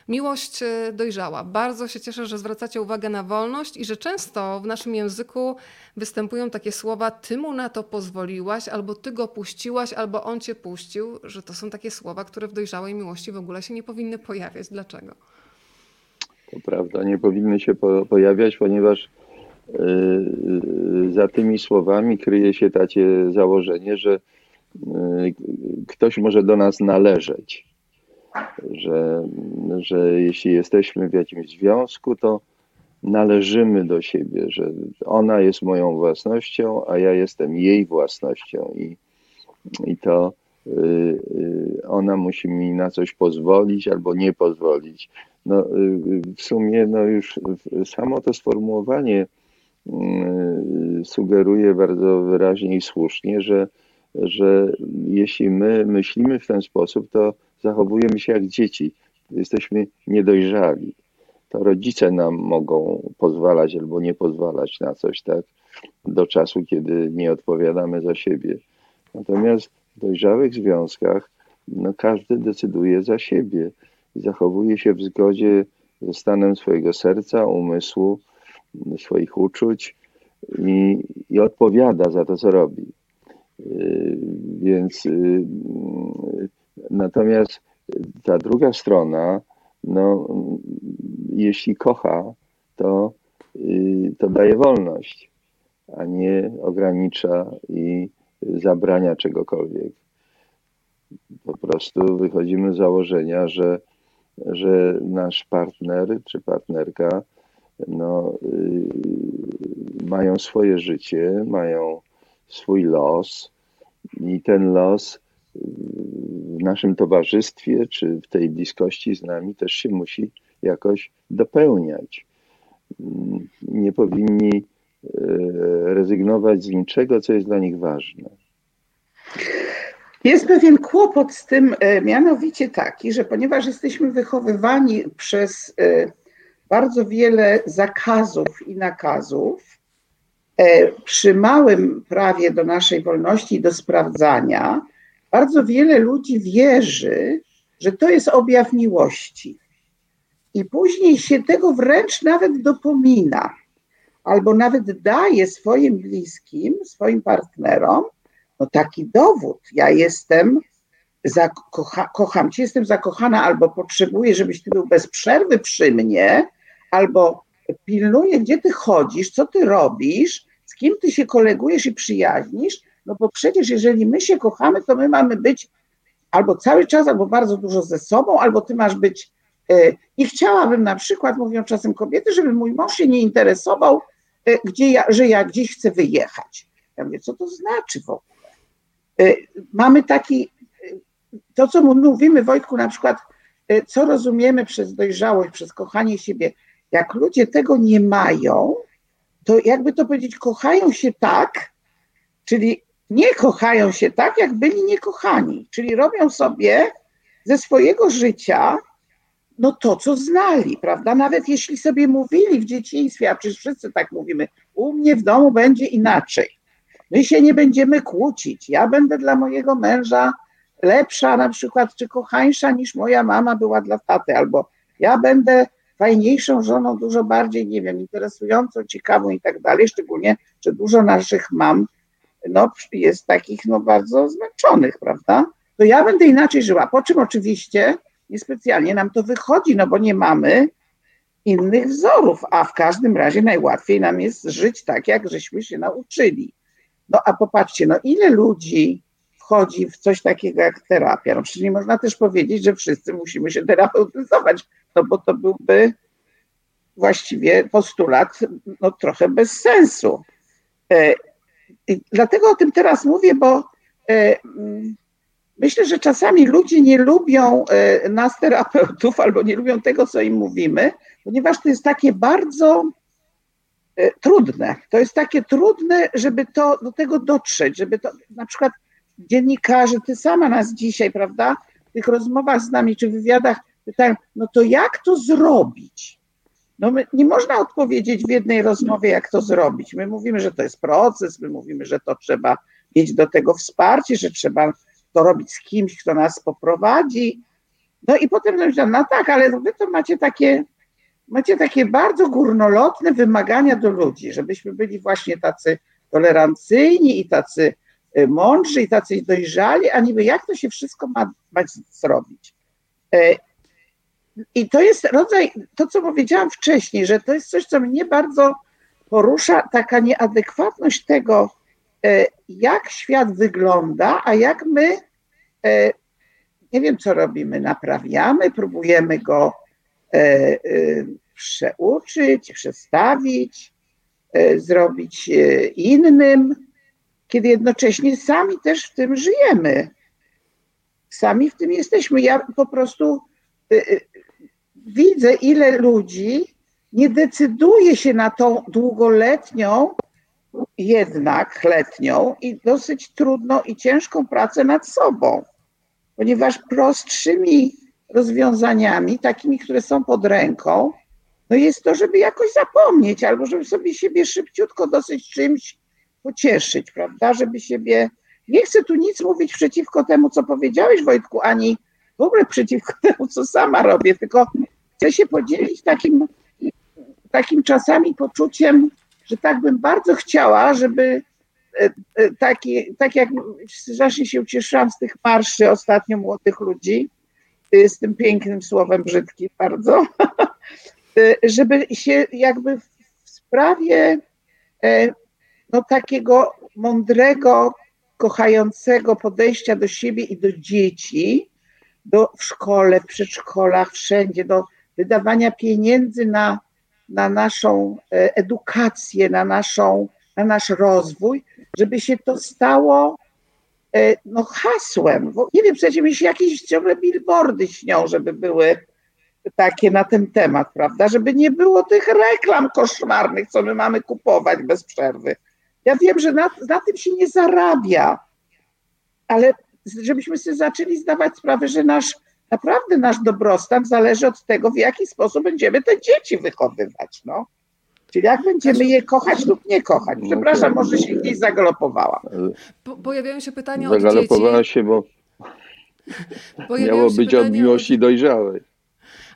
Miłość y, dojrzała. Bardzo się cieszę, że zwracacie uwagę na wolność i że często w naszym języku występują takie słowa ty mu na to pozwoliłaś, albo ty go puściłaś, albo on cię puścił, że to są takie słowa, które w dojrzałej miłości w ogóle się nie powinny pojawiać. Dlaczego? To prawda, nie powinny się po, pojawiać, ponieważ yy, za tymi słowami kryje się takie założenie, że yy, ktoś może do nas należeć. Że, że jeśli jesteśmy w jakimś związku, to należymy do siebie, że ona jest moją własnością, a ja jestem jej własnością i, i to ona musi mi na coś pozwolić albo nie pozwolić no, y, w sumie no już samo to sformułowanie y, sugeruje bardzo wyraźnie i słusznie, że, że jeśli my myślimy w ten sposób, to zachowujemy się jak dzieci. Jesteśmy niedojrzali. To rodzice nam mogą pozwalać albo nie pozwalać na coś, tak, do czasu, kiedy nie odpowiadamy za siebie. Natomiast dojrzałych związkach no, każdy decyduje za siebie i zachowuje się w zgodzie ze stanem swojego serca, umysłu, swoich uczuć i, i odpowiada za to, co robi. Yy, więc yy, natomiast ta druga strona, no, jeśli kocha, to, yy, to daje wolność, a nie ogranicza i zabrania czegokolwiek. Po prostu wychodzimy z założenia, że że nasz partner czy partnerka no, yy, mają swoje życie, mają swój los i ten los w naszym towarzystwie czy w tej bliskości z nami też się musi jakoś dopełniać. Nie powinni rezygnować z niczego, co jest dla nich ważne. Jest pewien kłopot z tym, e, mianowicie taki, że ponieważ jesteśmy wychowywani przez e, bardzo wiele zakazów i nakazów, e, przy małym prawie do naszej wolności i do sprawdzania, bardzo wiele ludzi wierzy, że to jest objaw miłości. I później się tego wręcz nawet dopomina, albo nawet daje swoim bliskim, swoim partnerom, no taki dowód. Ja jestem, zakocha, kocham cię, jestem zakochana, albo potrzebuję, żebyś ty był bez przerwy przy mnie, albo pilnuję, gdzie ty chodzisz, co ty robisz, z kim ty się kolegujesz i przyjaźnisz, no bo przecież jeżeli my się kochamy, to my mamy być albo cały czas, albo bardzo dużo ze sobą, albo ty masz być. E, I chciałabym na przykład, mówią czasem kobiety, żeby mój mąż się nie interesował, gdzie ja, że ja gdzieś chcę wyjechać. Ja mówię, co to znaczy w ogóle? Y, mamy taki, y, to co mówimy Wojtku na przykład, co rozumiemy przez dojrzałość, przez kochanie siebie, jak ludzie tego nie mają, to jakby to powiedzieć, kochają się tak, czyli nie kochają się tak, jak byli niekochani, czyli robią sobie ze swojego życia no to, co znali, prawda? Nawet jeśli sobie mówili w dzieciństwie, a przecież wszyscy tak mówimy, u mnie w domu będzie inaczej. My się nie będziemy kłócić. Ja będę dla mojego męża lepsza na przykład, czy kochańsza niż moja mama była dla taty, albo ja będę fajniejszą żoną, dużo bardziej, nie wiem, interesującą, ciekawą i tak dalej, szczególnie, że dużo naszych mam no, jest takich no, bardzo zmęczonych, prawda? To ja będę inaczej żyła, po czym oczywiście niespecjalnie nam to wychodzi, no bo nie mamy innych wzorów, a w każdym razie najłatwiej nam jest żyć tak, jak żeśmy się nauczyli. No a popatrzcie, no ile ludzi wchodzi w coś takiego jak terapia? No przecież nie można też powiedzieć, że wszyscy musimy się terapeutyzować, no bo to byłby właściwie postulat no, trochę bez sensu. E, dlatego o tym teraz mówię, bo e, mm, myślę, że czasami ludzie nie lubią e, nas, terapeutów, albo nie lubią tego, co im mówimy, ponieważ to jest takie bardzo trudne. To jest takie trudne, żeby to do tego dotrzeć, żeby to na przykład dziennikarze, ty sama nas dzisiaj, prawda, w tych rozmowach z nami czy wywiadach pytają, no to jak to zrobić? No my, nie można odpowiedzieć w jednej rozmowie, jak to zrobić. My mówimy, że to jest proces, my mówimy, że to trzeba mieć do tego wsparcie, że trzeba to robić z kimś, kto nas poprowadzi. No i potem myślę, no tak, ale wy to macie takie, macie takie bardzo górnolotne wymagania do ludzi, żebyśmy byli właśnie tacy tolerancyjni i tacy y, mądrzy i tacy dojrzali, a niby jak to się wszystko ma, ma zrobić. E, i to jest rodzaj, to co powiedziałam wcześniej, że to jest coś, co mnie bardzo porusza, taka nieadekwatność tego, e, jak świat wygląda, a jak my, e, nie wiem co robimy, naprawiamy, próbujemy go e, przeuczyć, przestawić, zrobić innym, kiedy jednocześnie sami też w tym żyjemy. Sami w tym jesteśmy. Ja po prostu widzę, ile ludzi nie decyduje się na tą długoletnią, jednak letnią i dosyć trudną i ciężką pracę nad sobą, ponieważ prostszymi rozwiązaniami, takimi, które są pod ręką, no jest to, żeby jakoś zapomnieć, albo żeby sobie siebie szybciutko dosyć czymś pocieszyć, prawda? Żeby siebie. Nie chcę tu nic mówić przeciwko temu, co powiedziałeś, Wojtku, ani w ogóle przeciwko temu, co sama robię, tylko chcę się podzielić takim, takim czasami poczuciem, że tak bym bardzo chciała, żeby e, e, taki, tak jak strasznie się ucieszyłam z tych marszy ostatnio młodych ludzi, e, z tym pięknym słowem brzydkim bardzo, żeby się jakby w sprawie no, takiego mądrego, kochającego podejścia do siebie i do dzieci, do, w szkole, w przedszkolach, wszędzie, do wydawania pieniędzy na, na naszą e, edukację, na, naszą, na nasz rozwój, żeby się to stało e, no, hasłem. Bo nie wiem, przecież mi się jakieś ciągle billboardy śnią, żeby były takie na ten temat, prawda? Żeby nie było tych reklam koszmarnych, co my mamy kupować bez przerwy. Ja wiem, że na, na tym się nie zarabia, ale żebyśmy sobie zaczęli zdawać sprawę, że nasz naprawdę nasz dobrostan zależy od tego, w jaki sposób będziemy te dzieci wychowywać. No. Czyli jak będziemy je kochać lub nie kochać. No Przepraszam, może się gdzieś zagalopowałam. Po, pojawiają się pytania od dzieci. Zagalopowała się, bo miało być od miłości dojrzałej.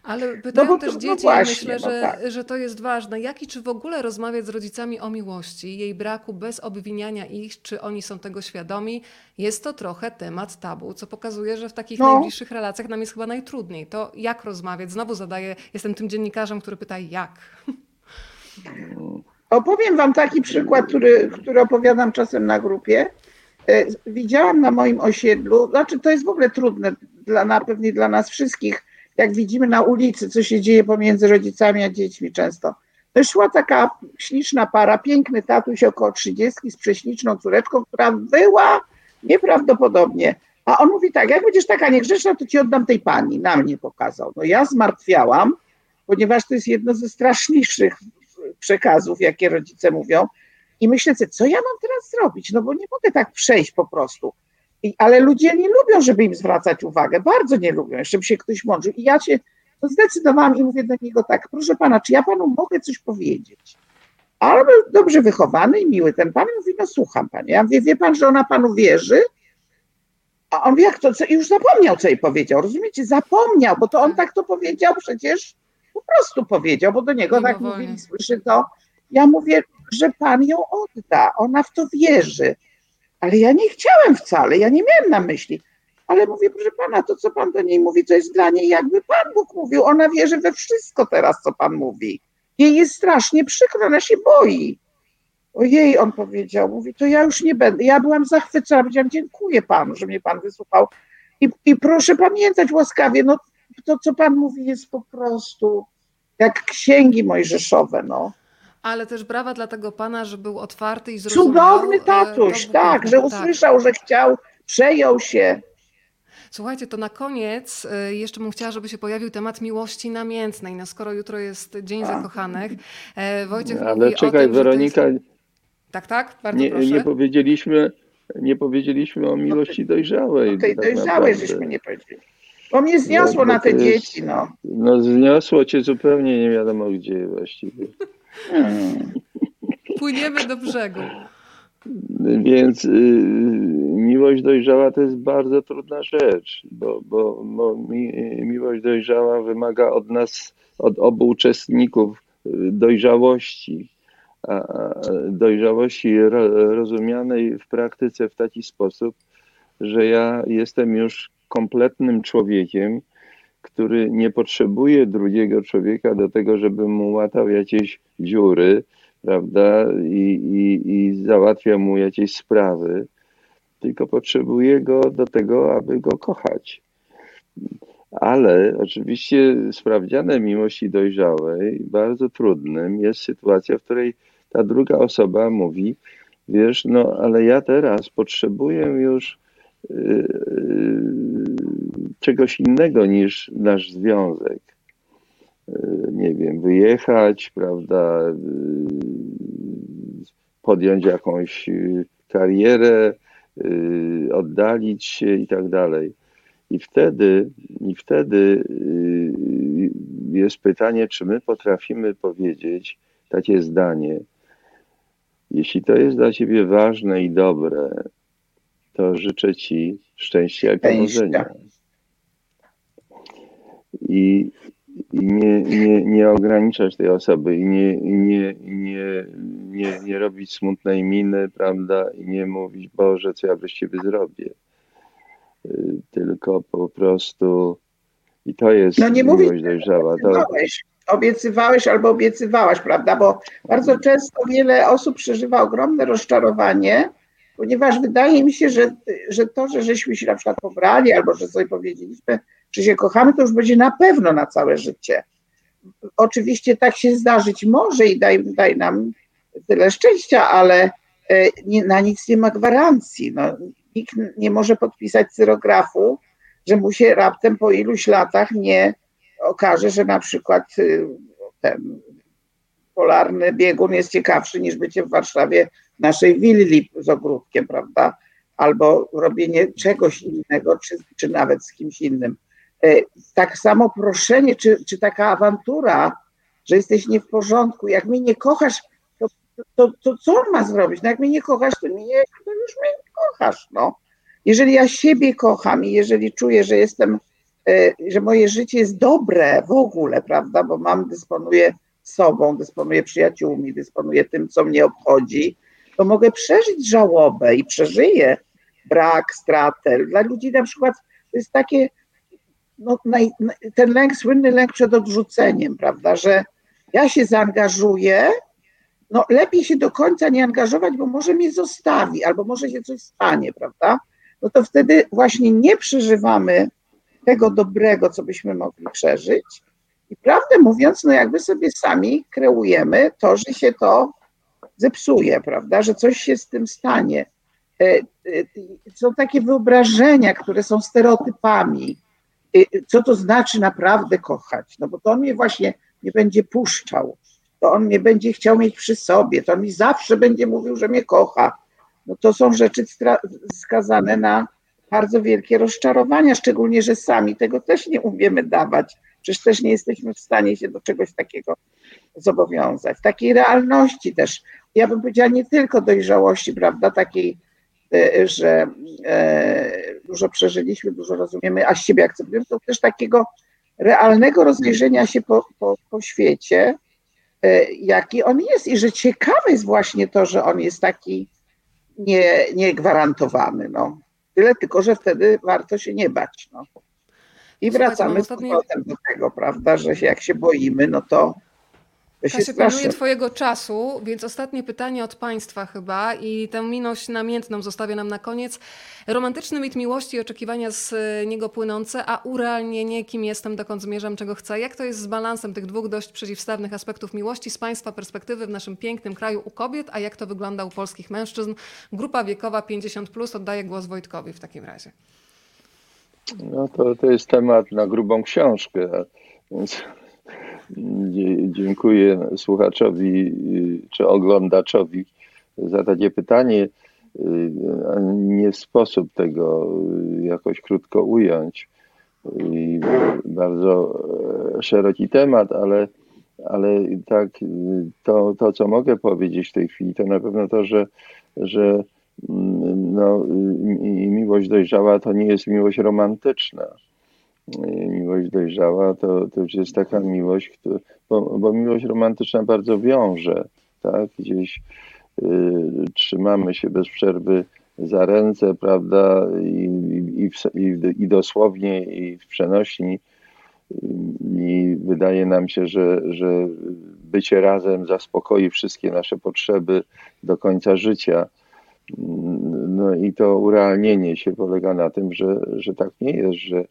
Ale pytają no też no dzieci, no właśnie, myślę, że, tak. że to jest ważne. Jak i czy w ogóle rozmawiać z rodzicami o miłości, jej braku bez obwiniania ich, czy oni są tego świadomi, jest to trochę temat tabu, co pokazuje, że w takich no. najbliższych relacjach nam jest chyba najtrudniej. To jak rozmawiać? Znowu zadaję, jestem tym dziennikarzem, który pyta jak. Opowiem wam taki przykład, który, który opowiadam czasem na grupie. E, widziałam na moim osiedlu, znaczy to jest w ogóle trudne dla, na pewnie dla nas wszystkich, jak widzimy na ulicy, co się dzieje pomiędzy rodzicami a dziećmi często. To szła taka śliczna para, piękny tatuś około 30 z prześliczną córeczką, która była nieprawdopodobnie. A on mówi tak, jak będziesz taka niegrzeczna, to ci oddam tej pani. Na mnie pokazał. No ja zmartwiałam, ponieważ to jest jedno ze straszniejszych przekazów, jakie rodzice mówią. I myślę sobie, co ja mam teraz zrobić? No bo nie mogę tak przejść po prostu. I, ale ludzie nie lubią, żeby im zwracać uwagę, bardzo nie lubią, żeby się ktoś mądrzył. I ja się zdecydowałam i mówię do niego tak, proszę pana, czy ja panu mogę coś powiedzieć? Ale był dobrze wychowany i miły ten pan mówi, no słucham panie. Ja mówię, wie pan, że ona panu wierzy? A on wie, jak to, co, już zapomniał, co jej powiedział, rozumiecie? Zapomniał, bo to on tak to powiedział przecież, po prostu powiedział, bo do niego tak mówili, słyszy to. Ja mówię, że pan ją odda, ona w to wierzy. Ale ja nie chciałem wcale, ja nie miałem na myśli. Ale mówię, proszę pana, to co pan do niej mówi, to jest dla niej jakby Pan Bóg mówił. Ona wierzy we wszystko teraz, co pan mówi. Jej jest strasznie przykro, ona się boi. Ojej, on powiedział, mówi, to ja już nie będę. Ja byłam zachwycona, powiedziałam, dziękuję panu, że mnie pan wysłuchał. I, I proszę pamiętać łaskawie, no to, co pan mówi, jest po prostu jak księgi mojżeszowe, no. Ale też brawa dla tego pana, że był otwarty i zrozumiał. Cudowny e, tatuś, to tak, że usłyszał, że chciał, przejął się. Słuchajcie, to na koniec y, jeszcze bym chciała, żeby się pojawił temat miłości namiętnej. No skoro jutro jest Dzień Zakochanych, e, Wojciech Ale mówi o czekaj, tym, że to Weronika, Jest... Tak, tak? Bardzo nie, proszę. nie powiedzieliśmy, nie powiedzieliśmy o miłości dojrzałej. Tej tak dojrzałej naprawdę. żeśmy nie powiedzieli. Bo mnie zniosło No, na te jest- dzieci, no. No zniosło cię zupełnie nie wiadomo gdzie właściwie. Płyniemy do brzegu. Więc y, miłość dojrzała to jest bardzo trudna rzecz, bo, bo, bo mi, miłość dojrzała wymaga od nas, od obu uczestników y, dojrzałości. A, dojrzałości ro, rozumianej w praktyce w taki sposób, że ja jestem już kompletnym człowiekiem, który nie potrzebuje drugiego człowieka do tego, żeby mu łatał jakieś dziury, prawda, i, i, i załatwia mu jakieś sprawy, tylko potrzebuje go do tego, aby go kochać. Ale oczywiście sprawdziane miłości dojrzałej, bardzo trudnym jest sytuacja, w której ta druga osoba mówi, wiesz, no ale ja teraz potrzebuję już yy, yy, czegoś innego niż nasz związek nie wiem, wyjechać, prawda, podjąć jakąś y, karierę, oddalić się i tak dalej. I wtedy, i wtedy jest pytanie, czy my potrafimy powiedzieć takie zdanie. Jeśli to jest dla ciebie ważne i dobre, to życzę ci szczęścia i powodzenia. I, i nie, nie, nie ograniczać tej osoby i nie, nie, nie, nie, nie robić smutnej miny, prawda, i nie mówić, Boże, co ja bez Ciebie zrobię. Y, Tylko po prostu i to jest No nie miłość mówić, dojrzała. To, Obiecywałeś, albo obiecywałaś, prawda? Bo bardzo często wiele osób przeżywa ogromne rozczarowanie, ponieważ wydaje mi się, że, że to, że żeśmy się na przykład pobrali albo że sobie powiedzieliśmy, że się kochamy, to już będzie na pewno na całe życie. Oczywiście tak się zdarzyć może i daj, daj nam tyle szczęścia, ale e, nie, na nic nie ma gwarancji. No, nikt nie może podpisać cyrografu, że mu się raptem po iluś latach nie okaże, że na przykład y, ten polarny biegun jest ciekawszy niż bycie w Warszawie naszej willi z ogródkiem, prawda? Albo robienie czegoś innego, czy, czy nawet z kimś innym. E, Tak samo proszenie, czy, czy taka awantura, że jesteś nie w porządku, jak mnie nie kochasz, to, to, to co on ma zrobić? No jak mnie nie kochasz, to, mnie, nie- to już mnie nie kochasz, no. Jeżeli ja siebie kocham i jeżeli czuję, że jestem, e, że moje życie jest dobre w ogóle, prawda, bo mam, dysponuję sobą, dysponuję przyjaciółmi, dysponuję tym, co mnie obchodzi, to mogę przeżyć żałobę i przeżyję brak, stratę. Dla ludzi na przykład to jest takie, no, naj, ten lęk, słynny lęk przed odrzuceniem, prawda, że ja się zaangażuję, no lepiej się do końca nie angażować, bo może mnie zostawi, albo może się coś stanie, prawda? No to wtedy właśnie nie przeżywamy tego dobrego, co byśmy mogli przeżyć. I prawdę mówiąc, no jakby sobie sami kreujemy to, że się to zepsuje, prawda? Że coś się z tym stanie. E, e, Są takie wyobrażenia, które są stereotypami. E, Co to znaczy naprawdę kochać? No bo to on mnie właśnie nie będzie puszczał, to on mnie będzie chciał mieć przy sobie, to on mi zawsze będzie mówił, że mnie kocha. No to są rzeczy skazane na bardzo wielkie rozczarowania, szczególnie, że sami tego też nie umiemy dawać. Przecież też nie jesteśmy w stanie się do czegoś takiego zobowiązać. Takiej realności też. Ja bym powiedziała nie tylko dojrzałości, prawda, takiej, że e, dużo przeżyliśmy, dużo rozumiemy, a siebie akceptujemy, to też takiego realnego rozejrzenia się po, po, po świecie, e, jaki on jest i że ciekawe jest właśnie to, że on jest taki nie, niegwarantowany. No. Tyle tylko, że wtedy warto się nie bać. No. I Słuchajcie, wracamy mam z ostatnie- powrotem do tego, prawda, że jak się boimy, no to Się Kasia, pilnuję Twojego czasu, więc ostatnie pytanie od Państwa chyba i tę miłość namiętną zostawię nam na koniec. Romantyczny mit miłości i oczekiwania z niego płynące, a urealnienie, kim jestem, dokąd zmierzam, czego chcę. Jak to jest z balansem tych dwóch dość przeciwstawnych aspektów miłości z Państwa perspektywy w naszym pięknym kraju u kobiet, a jak to wygląda u polskich mężczyzn? Grupa wiekowa 50+, plus. oddaję głos Wojtkowi w takim razie. No to, to jest temat na grubą książkę, więc dziękuję słuchaczowi czy oglądaczowi za takie pytanie. Nie sposób tego jakoś krótko ująć. I bardzo e, szeroki temat, ale, ale tak y, to, to, co mogę powiedzieć w tej chwili, to na pewno to, że, że mm, no, y, mi- miłość dojrzała to nie jest miłość romantyczna. Y, Miłość dojrzała to, to już jest taka miłość, która, bo, bo miłość romantyczna bardzo wiąże, tak? Gdzieś y, trzymamy się bez przerwy za ręce, prawda? I, i, i, i, dosłownie, i w przenośni. I wydaje nam się, że, że bycie razem zaspokoi wszystkie nasze potrzeby do końca życia. No i to urealnienie się polega na tym, że, że tak nie jest, że,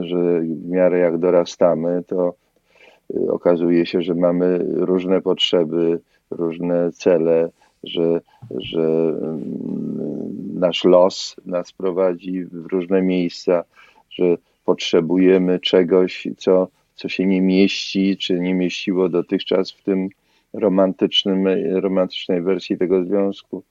że w miarę jak dorastamy, to y, okazuje się, że mamy różne potrzeby, różne cele, że, że mm, nasz los nas prowadzi w różne miejsca, że potrzebujemy czegoś, co, co się nie mieści, czy nie mieściło dotychczas w tym romantycznym, romantycznej wersji tego związku.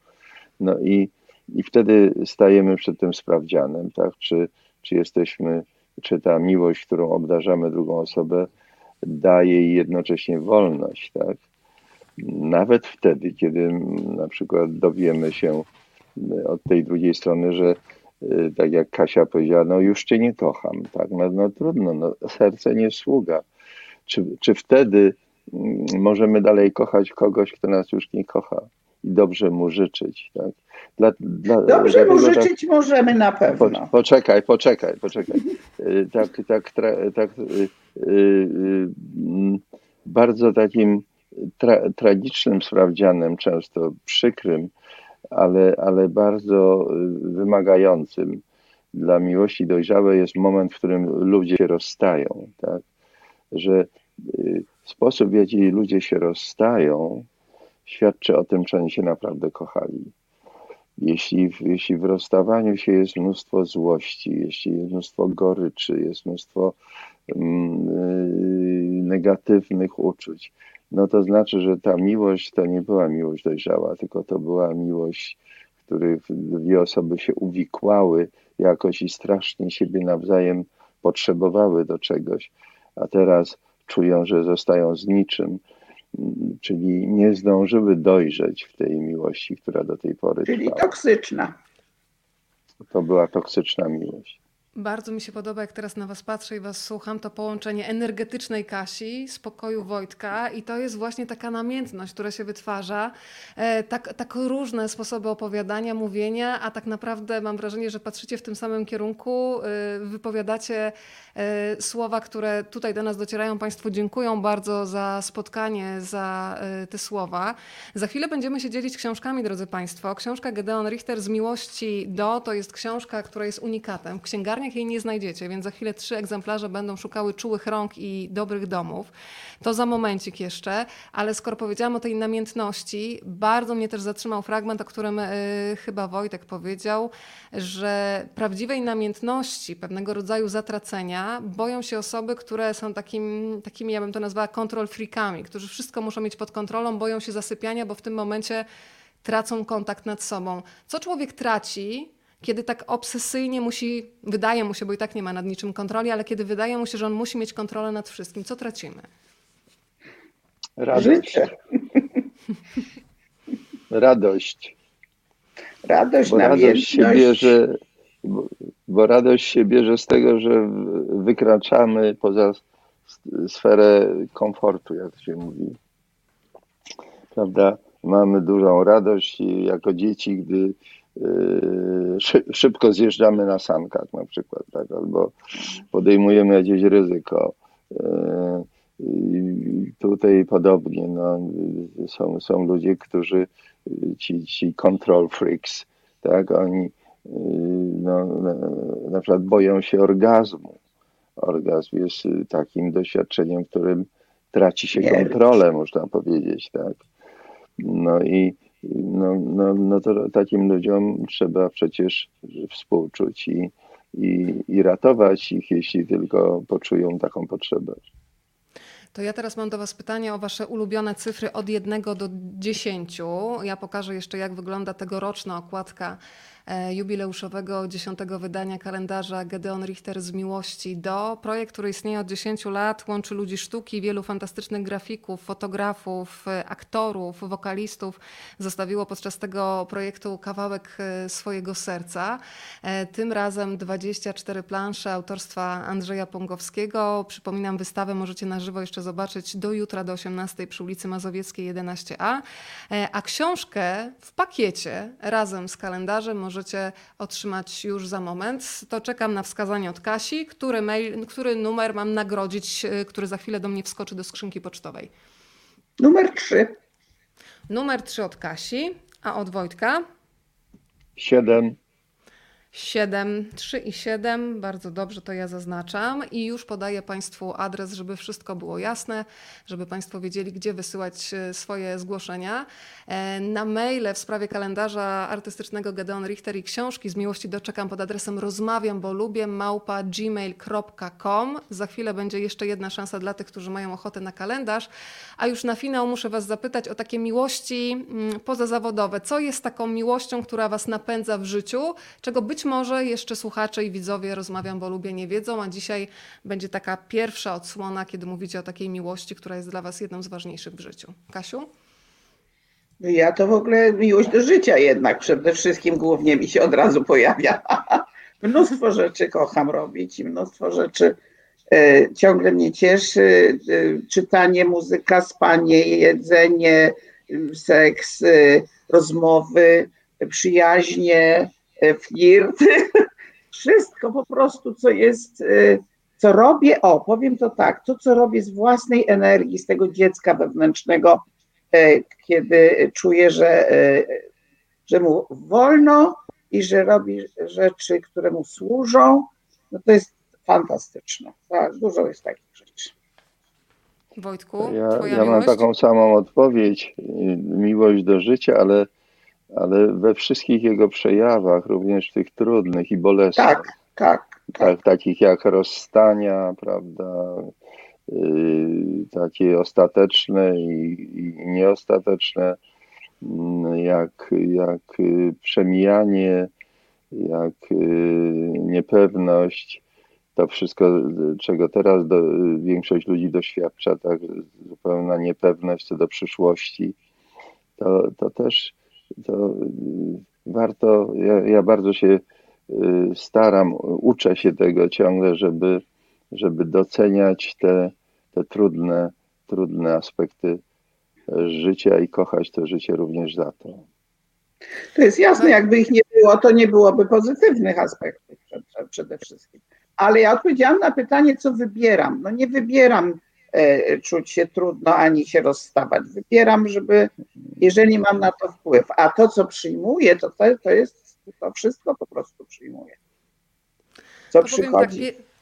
No i, i wtedy stajemy przed tym sprawdzianem, tak? Czy, czy jesteśmy, czy ta miłość, którą obdarzamy drugą osobę, daje jej jednocześnie wolność, tak? Nawet wtedy, kiedy na przykład dowiemy się od tej drugiej strony, że y, tak jak Kasia powiedziała, no już cię nie kocham, tak? No, no trudno, no, serce nie sługa. Czy, czy wtedy mm, możemy dalej kochać kogoś, kto nas już nie kocha i dobrze mu życzyć, tak? Dla, dla, Dobrze mu tak- życzyć możemy na po, pewno. poczekaj, poczekaj, poczekaj. Y, Tak, tak, tra, tak y, mm, bardzo takim tra, tragicznym sprawdzianem, często przykrym, ale, ale bardzo wymagającym dla miłości dojrzałej jest moment, w którym ludzie się rozstają, tak? Że sposób, w jaki ludzie się rozstają, świadczy o tym, czy oni się naprawdę kochali. Jeśli, jeśli w rozstawaniu się jest mnóstwo złości, jeśli jest mnóstwo goryczy, jest mnóstwo mm, y, negatywnych uczuć, no to znaczy, że ta miłość to nie była miłość dojrzała, tylko to była miłość, w której dwie osoby się uwikłały jakoś i strasznie siebie nawzajem potrzebowały do czegoś, a teraz czują, że zostają z niczym, czyli nie zdążyły dojrzeć w tej miłości, która do tej pory Czyli trwała. toksyczna. To była toksyczna miłość. Bardzo mi się podoba, jak teraz na Was patrzę i Was słucham, to połączenie energetycznej Kasi, spokoju Wojtka i to jest właśnie taka namiętność, która się wytwarza. E, tak, tak różne sposoby opowiadania, mówienia, a tak naprawdę mam wrażenie, że patrzycie w tym samym kierunku, e, wypowiadacie e, słowa, które tutaj do nas docierają. Państwu dziękuję bardzo za spotkanie, za e, te słowa. Za chwilę będziemy się dzielić książkami, drodzy Państwo. Książka Gedeon Richter z miłości do to jest książka, która jest unikatem. W księgarniach jej nie znajdziecie, więc za chwilę trzy egzemplarze będą szukały czułych rąk i dobrych domów. To za momencik jeszcze, ale skoro powiedziałam o tej namiętności, bardzo mnie też zatrzymał fragment, o którym y, chyba Wojtek powiedział, że prawdziwej namiętności, pewnego rodzaju zatracenia boją się osoby, które są takim, takimi, ja bym to nazwała, kontrol freakami, którzy wszystko muszą mieć pod kontrolą, boją się zasypiania, bo w tym momencie tracą kontakt nad sobą. Co człowiek traci, kiedy tak obsesyjnie musi, wydaje mu się, bo i tak nie ma nad niczym kontroli, ale kiedy wydaje mu się, że on musi mieć kontrolę nad wszystkim, co tracimy? Radość. Życie. Radość. Radość, Bo radość się bierze, bo, bo radość się bierze z tego, że wykraczamy poza sferę komfortu, jak się mówi. Prawda? Mamy dużą radość jako dzieci, gdy szybko zjeżdżamy na sankach na przykład, tak? albo podejmujemy jakieś ryzyko. Yy, tutaj podobnie. No, są, są ludzie, którzy, ci, ci control freaks, tak, oni no, na przykład boją się orgazmu. Orgazm jest takim doświadczeniem, w którym traci się kontrolę, można powiedzieć, tak. No i no, no, no to takim ludziom trzeba przecież współczuć i, i, i ratować ich, jeśli tylko poczują taką potrzebę. To ja teraz mam do Was pytanie o Wasze ulubione cyfry od 1 do 10. Ja pokażę jeszcze, jak wygląda tegoroczna okładka jubileuszowego dziesiątego wydania kalendarza Gedeon Richter z miłości do. Projekt, który istnieje od 10 lat, łączy ludzi sztuki, wielu fantastycznych grafików, fotografów, e, aktorów, wokalistów. Zostawiło podczas tego projektu kawałek e, swojego serca. Tym razem 24 plansze autorstwa Andrzeja Pongowskiego. Przypominam, wystawę możecie na żywo jeszcze zobaczyć do jutra do 18 przy ulicy Mazowieckiej 11a. A książkę w pakiecie razem z kalendarzem możecie możecie otrzymać już za moment. To czekam na wskazanie od Kasi, który, mail, który numer mam nagrodzić, y, który za chwilę do mnie wskoczy do skrzynki pocztowej. Numer 3. Numer 3 od Kasi, a od Wojtka? 7. 7, 3 i 7, bardzo dobrze to ja zaznaczam i już podaję Państwu adres, żeby wszystko było jasne, żeby Państwo wiedzieli, gdzie wysyłać e, swoje zgłoszenia. E, na maile w sprawie kalendarza artystycznego Gedeon Richter i książki z miłości doczekam pod adresem rozmawiam, bo lubię małpa gmail.com. Za chwilę będzie jeszcze jedna szansa dla tych, którzy mają ochotę na kalendarz, a już na finał muszę Was zapytać o takie miłości mm, pozazawodowe. Co jest taką miłością, która Was napędza w życiu, czego być może jeszcze słuchacze i widzowie rozmawiam, bo lubię nie wiedzą, a dzisiaj będzie taka pierwsza odsłona, kiedy mówicie o takiej miłości, która jest dla Was jedną z ważniejszych w życiu. Kasiu? Ja to w ogóle miłość do życia jednak przede wszystkim głównie mi się od razu pojawia. mnóstwo rzeczy kocham robić i mnóstwo rzeczy e, ciągle mnie cieszy. E, czytanie, muzyka, spanie, jedzenie, seks, e, rozmowy, przyjaźnie, E, flirt, wszystko po prostu, co jest, e, co robię, o, powiem to tak, to, co robię z własnej energii, z tego dziecka wewnętrznego, e, kiedy czuję, że, że mu wolno i że robi rzeczy, które mu służą, no to jest fantastyczne. Tak, dużo jest takich rzeczy. Wojtku, ja, ja mam taką samą odpowiedź. Miłość do życia, ale ale we wszystkich jego przejawach, również tych trudnych i bolesnych. Tak, tak. tak takich jak rozstania, prawda, yy, takie ostateczne i, i nieostateczne, yy, jak, jak yy, przemijanie, jak yy, niepewność, to wszystko, czego teraz do, większość ludzi doświadcza, tak, zupełna niepewność co do przyszłości, to, to też to y, warto, ja, ja bardzo się y, staram, uczę się tego ciągle, żeby, żeby doceniać te, te trudne, trudne aspekty życia i kochać to życie również za to. To jest jasne, jakby ich nie było, to nie byłoby pozytywnych aspektów przede wszystkim. Ale ja odpowiedziałam na pytanie, co wybieram. No nie wybieram E, czuć się trudno ani się rozstawać. Wybieram, żeby, jeżeli mam na to wpływ, a to, co przyjmuję, to, to, to jest, to wszystko po prostu przyjmuję. Co to przychodzi. Tak,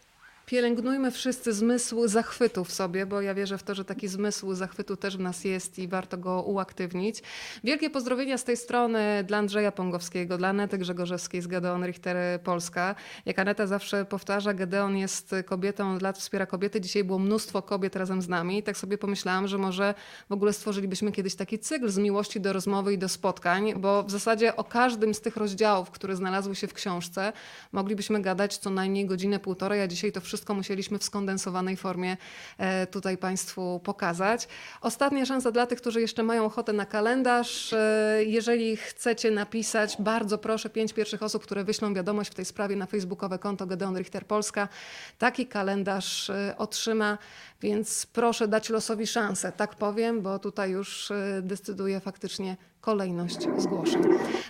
Pielęgnujmy wszyscy zmysł zachwytu w sobie, bo ja wierzę w to, że taki zmysł zachwytu też w nas jest i warto go uaktywnić. Wielkie pozdrowienia z tej strony dla Andrzeja Pongowskiego, dla Anety Grzegorzewskiej z Gedeon Richter Polska. Jak Aneta zawsze powtarza, Gedeon jest kobietą, od lat wspiera kobiety. Dzisiaj było mnóstwo kobiet razem z nami tak sobie pomyślałam, że może w ogóle stworzylibyśmy kiedyś taki cykl z miłości do rozmowy i do spotkań, bo w zasadzie o każdym z tych rozdziałów, które znalazły się w książce, moglibyśmy gadać co najmniej godzinę, półtorej, a dzisiaj to wszystko wszystko musieliśmy w skondensowanej formie e, tutaj Państwu pokazać. Ostatnia szansa dla tych, którzy jeszcze mają ochotę na kalendarz. E, jeżeli chcecie napisać, bardzo proszę, pięć pierwszych osób, które wyślą wiadomość w tej sprawie na facebookowe konto Gedeon Richter Polska, taki kalendarz e, otrzyma, więc proszę dać losowi szansę, tak powiem, bo tutaj już decyduje faktycznie kolejność zgłoszeń.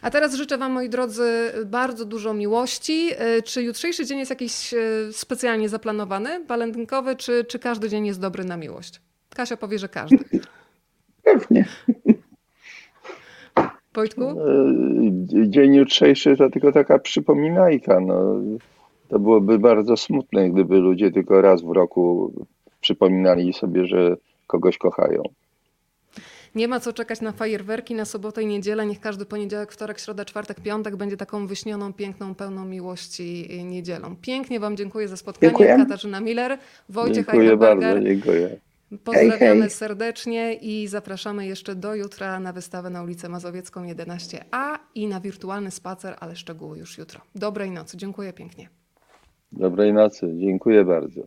A teraz życzę Wam, moi drodzy, bardzo dużo miłości. Czy jutrzejszy dzień jest jakiś specjalnie zaplanowany, walentynkowy, czy, czy każdy dzień jest dobry na miłość? Kasia powie, że każdy. Pewnie. Wojtku? E, Dzień jutrzejszy to tylko taka przypominajka. No. To byłoby bardzo smutne, gdyby ludzie tylko raz w roku przypominali sobie, że kogoś kochają. Nie ma co czekać na fajerwerki na sobotę i niedzielę. Niech każdy poniedziałek, wtorek, środa, czwartek, piątek będzie taką wyśnioną, piękną, pełną miłości niedzielą. Pięknie Wam dziękuję za spotkanie. Dziękuję. Katarzyna Miller, Wojciech Dziękuję bardzo, dziękuję. Pozdrawiamy Hej, hej. serdecznie i zapraszamy jeszcze do jutra na wystawę na ulicę Mazowiecką 11a i na wirtualny spacer, ale szczegóły już jutro. Dobrej nocy. Dziękuję pięknie. Dobrej nocy, dziękuję bardzo.